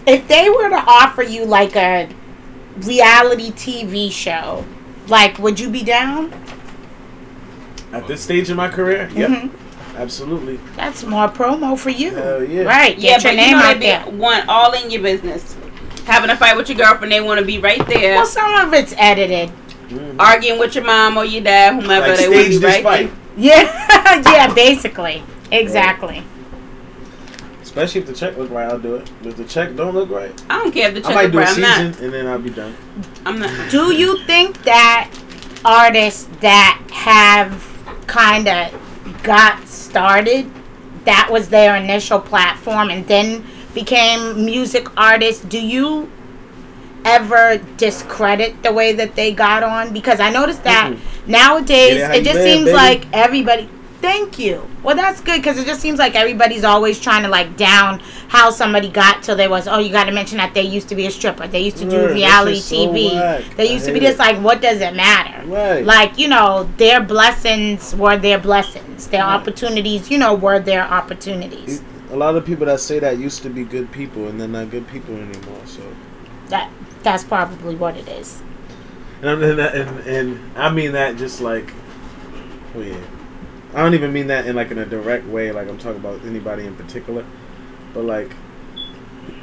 If they were to offer you like a reality TV show, like, would you be down? at this stage in my career, yep, Mhm. absolutely. That's more promo for you. Hell yeah. Right. Yeah, Get your but name you know out they there. be want all in your business. Having a fight with your girlfriend, they want to be right there. Well, some of it's edited. Mhm. arguing with your mom or your dad, whomever Like they want to be right fight, Yeah. yeah, basically. Exactly. Especially if the check look right. I'll do it. If the check don't look right. I don't care if the I check might is do a brown. I'm season not. and then I'll be done. I'm not. Do you think that artists that have kind of got started, that was their initial platform, and then became music artists, do you ever discredit the way that they got on? Because I noticed that Mm-mm. nowadays Get it it just live, seems baby. like everybody. Thank you. Well, that's good because it just seems like everybody's always trying to like down how somebody got till they was. Oh, you got to mention that they used to be a stripper. They used to do Right, reality so TV. whack. They I used to be just it. like, what does it matter? Right. Like you know, their blessings were their blessings. Their Right. opportunities, you know, were their opportunities. A lot of people that say that used to be good people and they're not good people anymore. So, That that's probably what it is. and I that, and, and I mean that just like, oh yeah, I don't even mean that in like in a direct way. Like I'm talking about anybody in particular, but like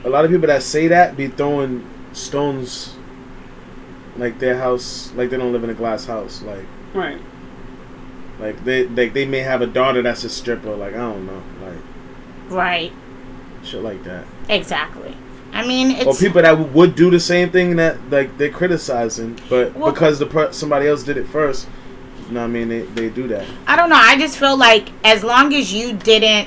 a lot of people that say that be throwing stones like their house, like they don't live in a glass house, like. Right. Like they, they they may have a daughter that's a stripper. Like I don't know, like Right. shit like that. Exactly. I mean, or it's people that w- would do the same thing that like they're criticizing, but Well- because the per- somebody else did it first, you know what I mean? They they do that. I don't know. I just feel like as long as you didn't,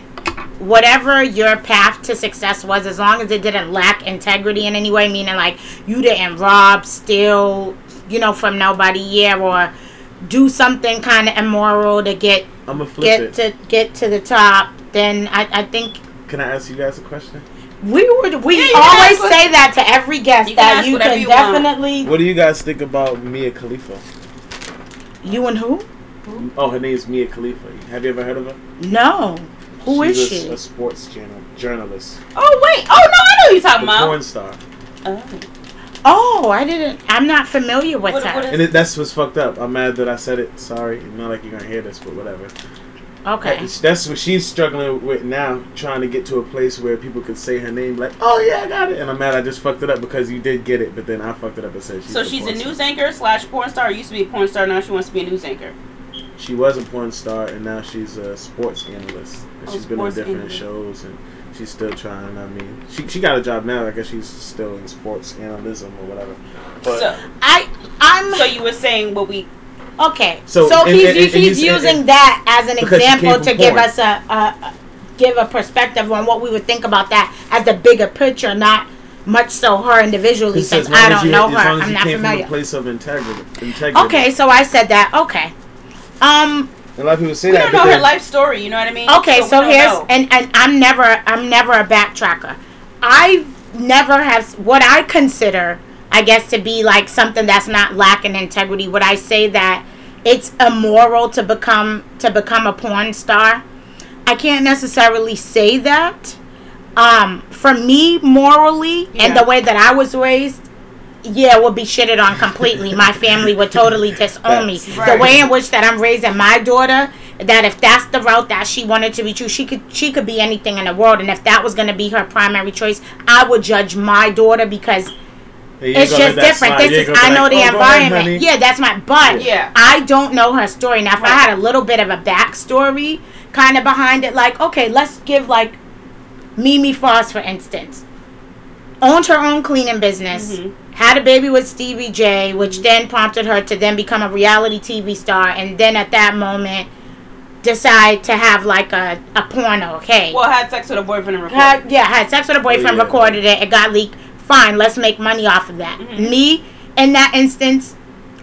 whatever your path to success was, as long as it didn't lack integrity in any way, meaning like you didn't rob, steal, you know, from nobody, yeah, or do something kind of immoral to get I'm gonna flip get it. to get to the top, then I, I think Can I ask you guys a question? we would we Yeah, always what- say that to every guest You that ask you can you want. definitely What do you guys think about Mia Khalifa? You and who? Oh, her name's Mia Khalifa. Have you ever heard of her? No, who is She's she? a, a sports channel journalist, Oh wait. Oh no, I know who you're a talking about. porn star, Oh. Oh, I didn't. I'm not familiar with What- her. what is- and it, that's what's fucked up. I'm mad that I said it. Sorry, not like you're gonna hear this, but whatever. Okay. That's, that's what she's struggling with now, trying to get to a place where people could say her name, like, "Oh yeah, I got it," and I'm mad I just fucked it up because you did get it, but then I fucked it up and said she's. So the she's a porn star. news anchor slash porn star. Used to be a porn star. Now she wants to be a news anchor. She was a porn star, and now she's a sports analyst. And Oh, she's been on different analyst. shows, and she's still trying. I mean, she she got a job now. I guess she's still in sports analysis or whatever. But so, I I'm so you were saying what we? Okay. So, So, and- he's and- and he's you- using and- that as an Because she came example from to give porn. us a, a, a give a perspective on what we would think about that as the bigger picture, not much so her individually. He says, Since as long I don't you- know her, I'm not came familiar. From a place of integrity. integrity. Okay, so I said that. Okay. Um, a lot of people say We that. don't know her life story. You know what I mean? Okay, we so, here's know. and and I'm never I'm never a backtracker. I never have what I consider, I guess, to be like something that's not lacking integrity. Would I say that it's immoral to become to become a porn star? I can't necessarily say that. Um, for me, morally and the way that I was raised, yeah, would be shitted on completely. My family would totally disown me. That's- The way in which that I'm raising my daughter, that if that's the route that she wanted to be true, she could she could be anything in the world, and if that was going to be her primary choice, I would judge my daughter because Yeah, it's just different. This is I know like, the "Oh, go ahead, environment. yeah, that's my. But Yeah. I don't know her story. Now, if I had a little bit of a backstory kind of behind it, like okay, let's give like Mimi Faust for instance, owned her own cleaning business. Mhm. Had a baby with Stevie J, which then prompted her to then become a reality TV star, and then at that moment decide to have like a, a porno. Okay, Well, had sex with a boyfriend and recorded. had, yeah, had sex with a boyfriend, yeah. recorded it, it got leaked. Fine, let's make money off of that. Mhm. Me, in that instance,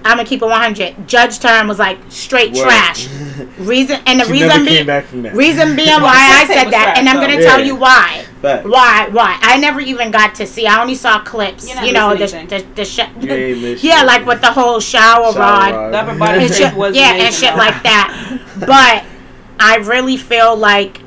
I'm gonna keep it 100. Judge Term was like straight Word. trash. Reason and the She reason never being came back from that. reason being why I said that, trash, and I'm gonna Yeah. tell you why. Facts. Why? Why? I never even got to see. I only saw clips. You're not You know the the the, sh- You ain't miss yeah, like with the whole shower, Shower rod rod. The and shit, was yeah, and shit like that. But I really feel like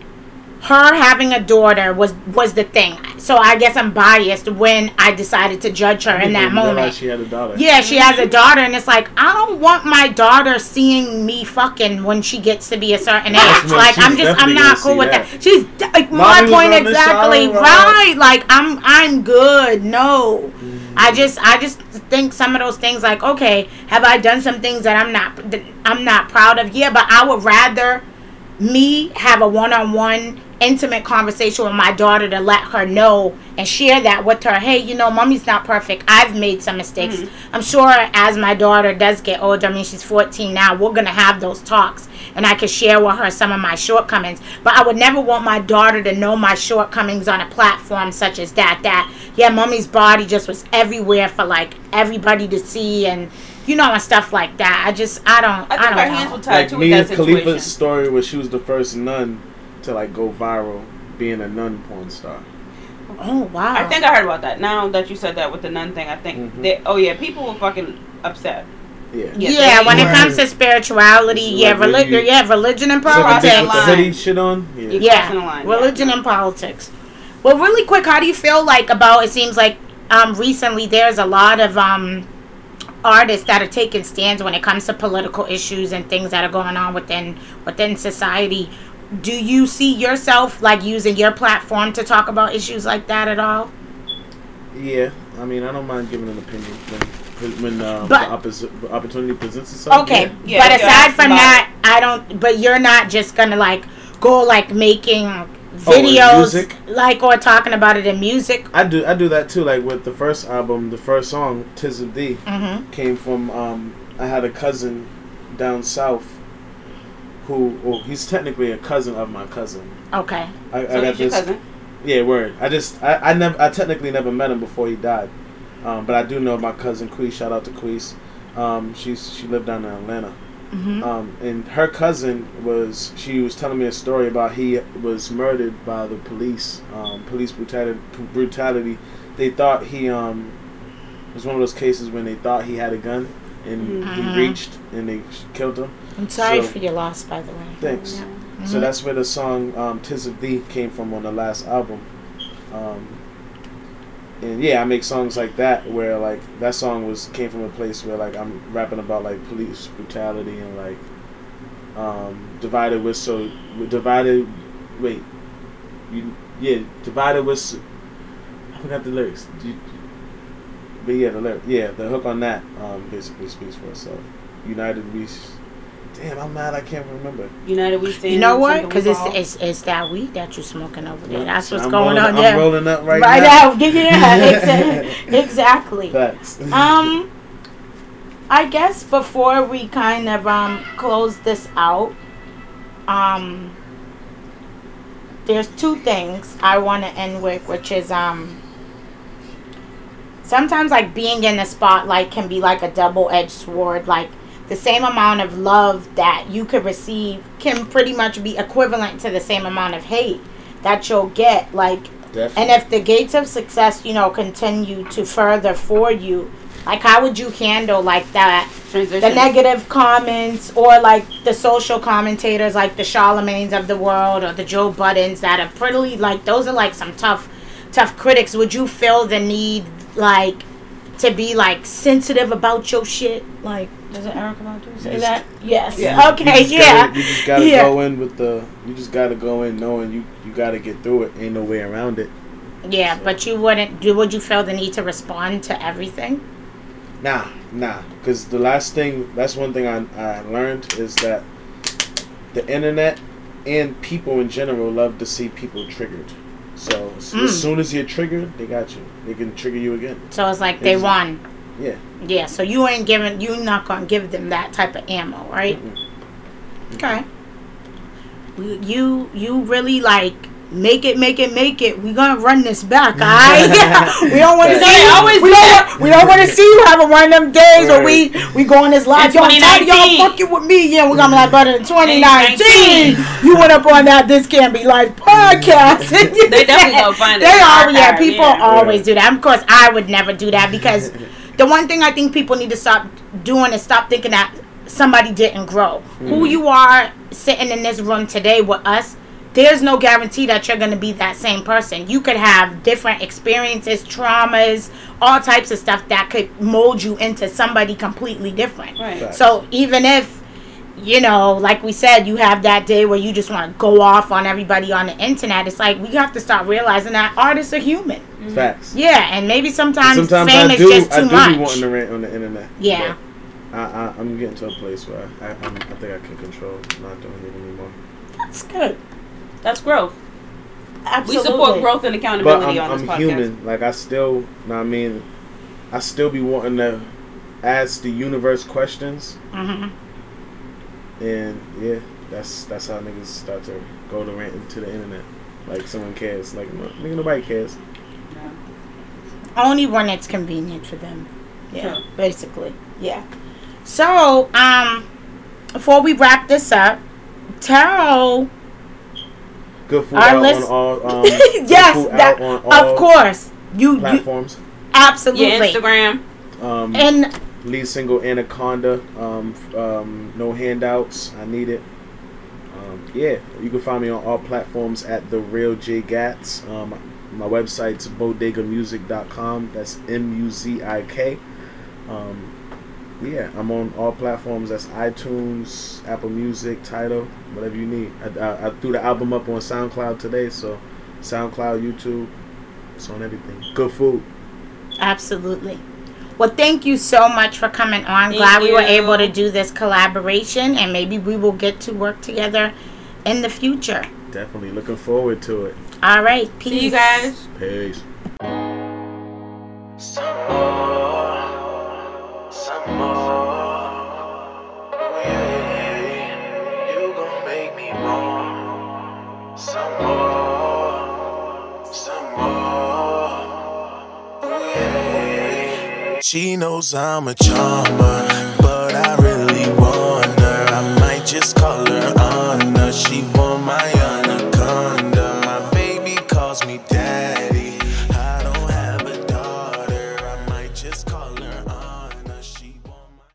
her having a daughter was was the thing. So I guess I'm biased when I decided to judge her in that moment. She had a daughter. Yeah, she has a daughter, and it's like I don't want my daughter seeing me fucking when she gets to be a certain age. Like I'm just, I'm not cool with that. that. She's like my Mommy was point exactly shower right. Like I'm, I'm good. No, Mm-hmm. I just, I just think some of those things. Like, okay, have I done some things that I'm not, that I'm not proud of? Yeah, but I would rather me have a one-on-one intimate conversation with my daughter to let her know and share that with her. Hey you know mommy's not perfect. I've made some mistakes. Mm-hmm. I'm sure as my daughter does get older i mean she's 14 now we're gonna have those talks and i can share with her some of my shortcomings. But i would never want my daughter to know my shortcomings on a platform such as that that yeah mommy's body just was everywhere for like everybody to see and you know and stuff like that i just i don't I i, think don't her know hands were tied Like too with Mia that situation. Khalifa's story where she was the first nun to like go viral being a nun porn star. oh wow I think I heard about that. Now that you said that with the nun thing, I think Mhm. they. Oh yeah, people were fucking upset. Yeah. Yeah, Yeah, they when it comes to spirituality, yeah, like when religion, you- yeah, religion and So the Crossing dick the with politics. the line. hoodie shit on. Yeah. You- Yeah, crossing the yeah. religion and politics. Well, really quick, how do you feel like about? It seems like um, recently there's a lot of um, artists that are taking stands when it comes to political issues and things that are going on within within society. Do you see yourself like using your platform to talk about issues like that at all? Yeah, I mean, I don't mind giving an opinion when when um, But- the opposi- opportunity presents itself. Okay, Yeah, but aside from that, I don't. But you're not just gonna like go like making in videos, music? like or talking about it in music. I do. I do that too. Like with the first album, the first song, "Tis of Thee," Mm-hmm. came from. Um, I had a cousin down south who, well, he's technically a cousin of my cousin. Okay. I, I So got your this. cousin. Yeah, word. I just, I, I never, I technically never met him before he died, um, but I do know my cousin Queese. Shout out to Queese. Um, she's she lived down in Atlanta. Mm-hmm. Um, and her cousin was she was telling me a story about he was murdered by the police. Um, police brutality. Brutality. They thought he um it was one of those cases when they thought he had a gun and Mhm. he reached and they killed him. I'm sorry So- for your loss, by the way. Thanks. Yeah. So Mhm. that's where the song um, "Tis of Thee" came from on the last album. Um, and yeah, I make songs like that where like that song was came from a place where like I'm rapping about like police brutality and like um, divided with so divided. Wait, you yeah divided with. I forgot the lyrics. You, but yeah, the lyric, yeah, the hook on that um, basically speaks for itself. United we. S- Damn, I'm mad. I can't remember. United we stand. You know what? Because it's, it's it's that weed that you're smoking over there. That's what's I'm going rolling, on I'm there. rolling up right, right now. out. Yeah, exactly. exactly. Facts. Um, I guess before we kind of um close this out, um, there's two things I want to end with, which is um. Sometimes, like being in the spotlight can be like a double-edged sword. Like the same amount of love that you could receive can pretty much be equivalent to the same amount of hate that you'll get. Like, Definitely. and if the gates of success, you know, continue to further for you, like, how would you handle like that? Transition. the negative comments or like the social commentators like the Charlemagne's of the world or the Joe Buddens that are pretty like those are like some tough tough critics. Would you feel the need like to be like sensitive about your shit? Like does it Erica about to say that? Yes. Yeah. Okay, you yeah. Gotta, you just gotta Yeah. go in with the. You just gotta go in knowing you you gotta get through it. Ain't no way around it. Yeah, but you wouldn't do would you feel the need to respond to everything? Nah, nah. Because the last thing, that's one thing I, I learned is that the internet and people in general love to see people triggered. So s- Mm. as soon as you're triggered, they got you. They can trigger you again. So it's like they Exa- won. Yeah. Yeah, so you ain't giving you not gonna give them that type of ammo, right? Mm-mm. Okay. You- You you really like make it, make it, make it. We gonna run this back, alright? we don't want to see. You- always we do don't. Want, we don't want to see you having one of them days where we we go on this live. Y'all I'm tired y'all fucking with me. Yeah, we're gonna be like, but in 2019, you went up on that. This can't be live podcast. They definitely gonna find it They in the always yeah. People yeah. always do that. Of course, I would never do that because the one thing I think people need to stop doing is stop thinking that somebody didn't grow. Who mm. you are sitting in this room today with us, there's no guarantee that you're going to be that same person. You could have different experiences, traumas, all types of stuff that could mold you into somebody completely different. Right. Facts. So even if you know, like we said, you have that day where you just want to go off on everybody on the internet. It's like we have to start realizing that artists are human. Facts. Yeah, and maybe sometimes, Sometimes fame I is do. just I too do much. be wanting to rant on the internet. Yeah. I, I, I'm getting to a place where I, I'm, I think I can control not doing it anymore. That's good. That's growth. Absolutely. We support growth and But accountability I'm, on this I'm podcast. human. Like I still, know I mean, I still be wanting to ask the universe questions, hmm and yeah, that's that's how niggas start to go to rent to the internet. Like someone cares. Like nigga, nobody cares. Only when it's convenient for them. Yeah, Sure. basically. Yeah. So, um, before we wrap this up, tell Good food Our out list- on all. Um, yes, food that, out on all of course you, you platforms. absolutely Yeah, Instagram. Um, and lead single Anaconda. Um, um, no handouts. I need it. Um, yeah, you can find me on all platforms at the real J Gats. Um, my website's bodegamusic.com. That's M U Z I K. Um, yeah, I'm on all platforms. That's iTunes, Apple Music, Tidal, whatever you need. I, I, I threw the album up on SoundCloud today, so SoundCloud, YouTube, it's on everything. Good food. Absolutely. Well, thank you so much for coming on. Thank Glad we were able to do this collaboration, and maybe we will get to work together in the future. Definitely looking forward to it. All right. Peace. See you guys. Peace. She knows I'm a charmer, but I really wonder. I might just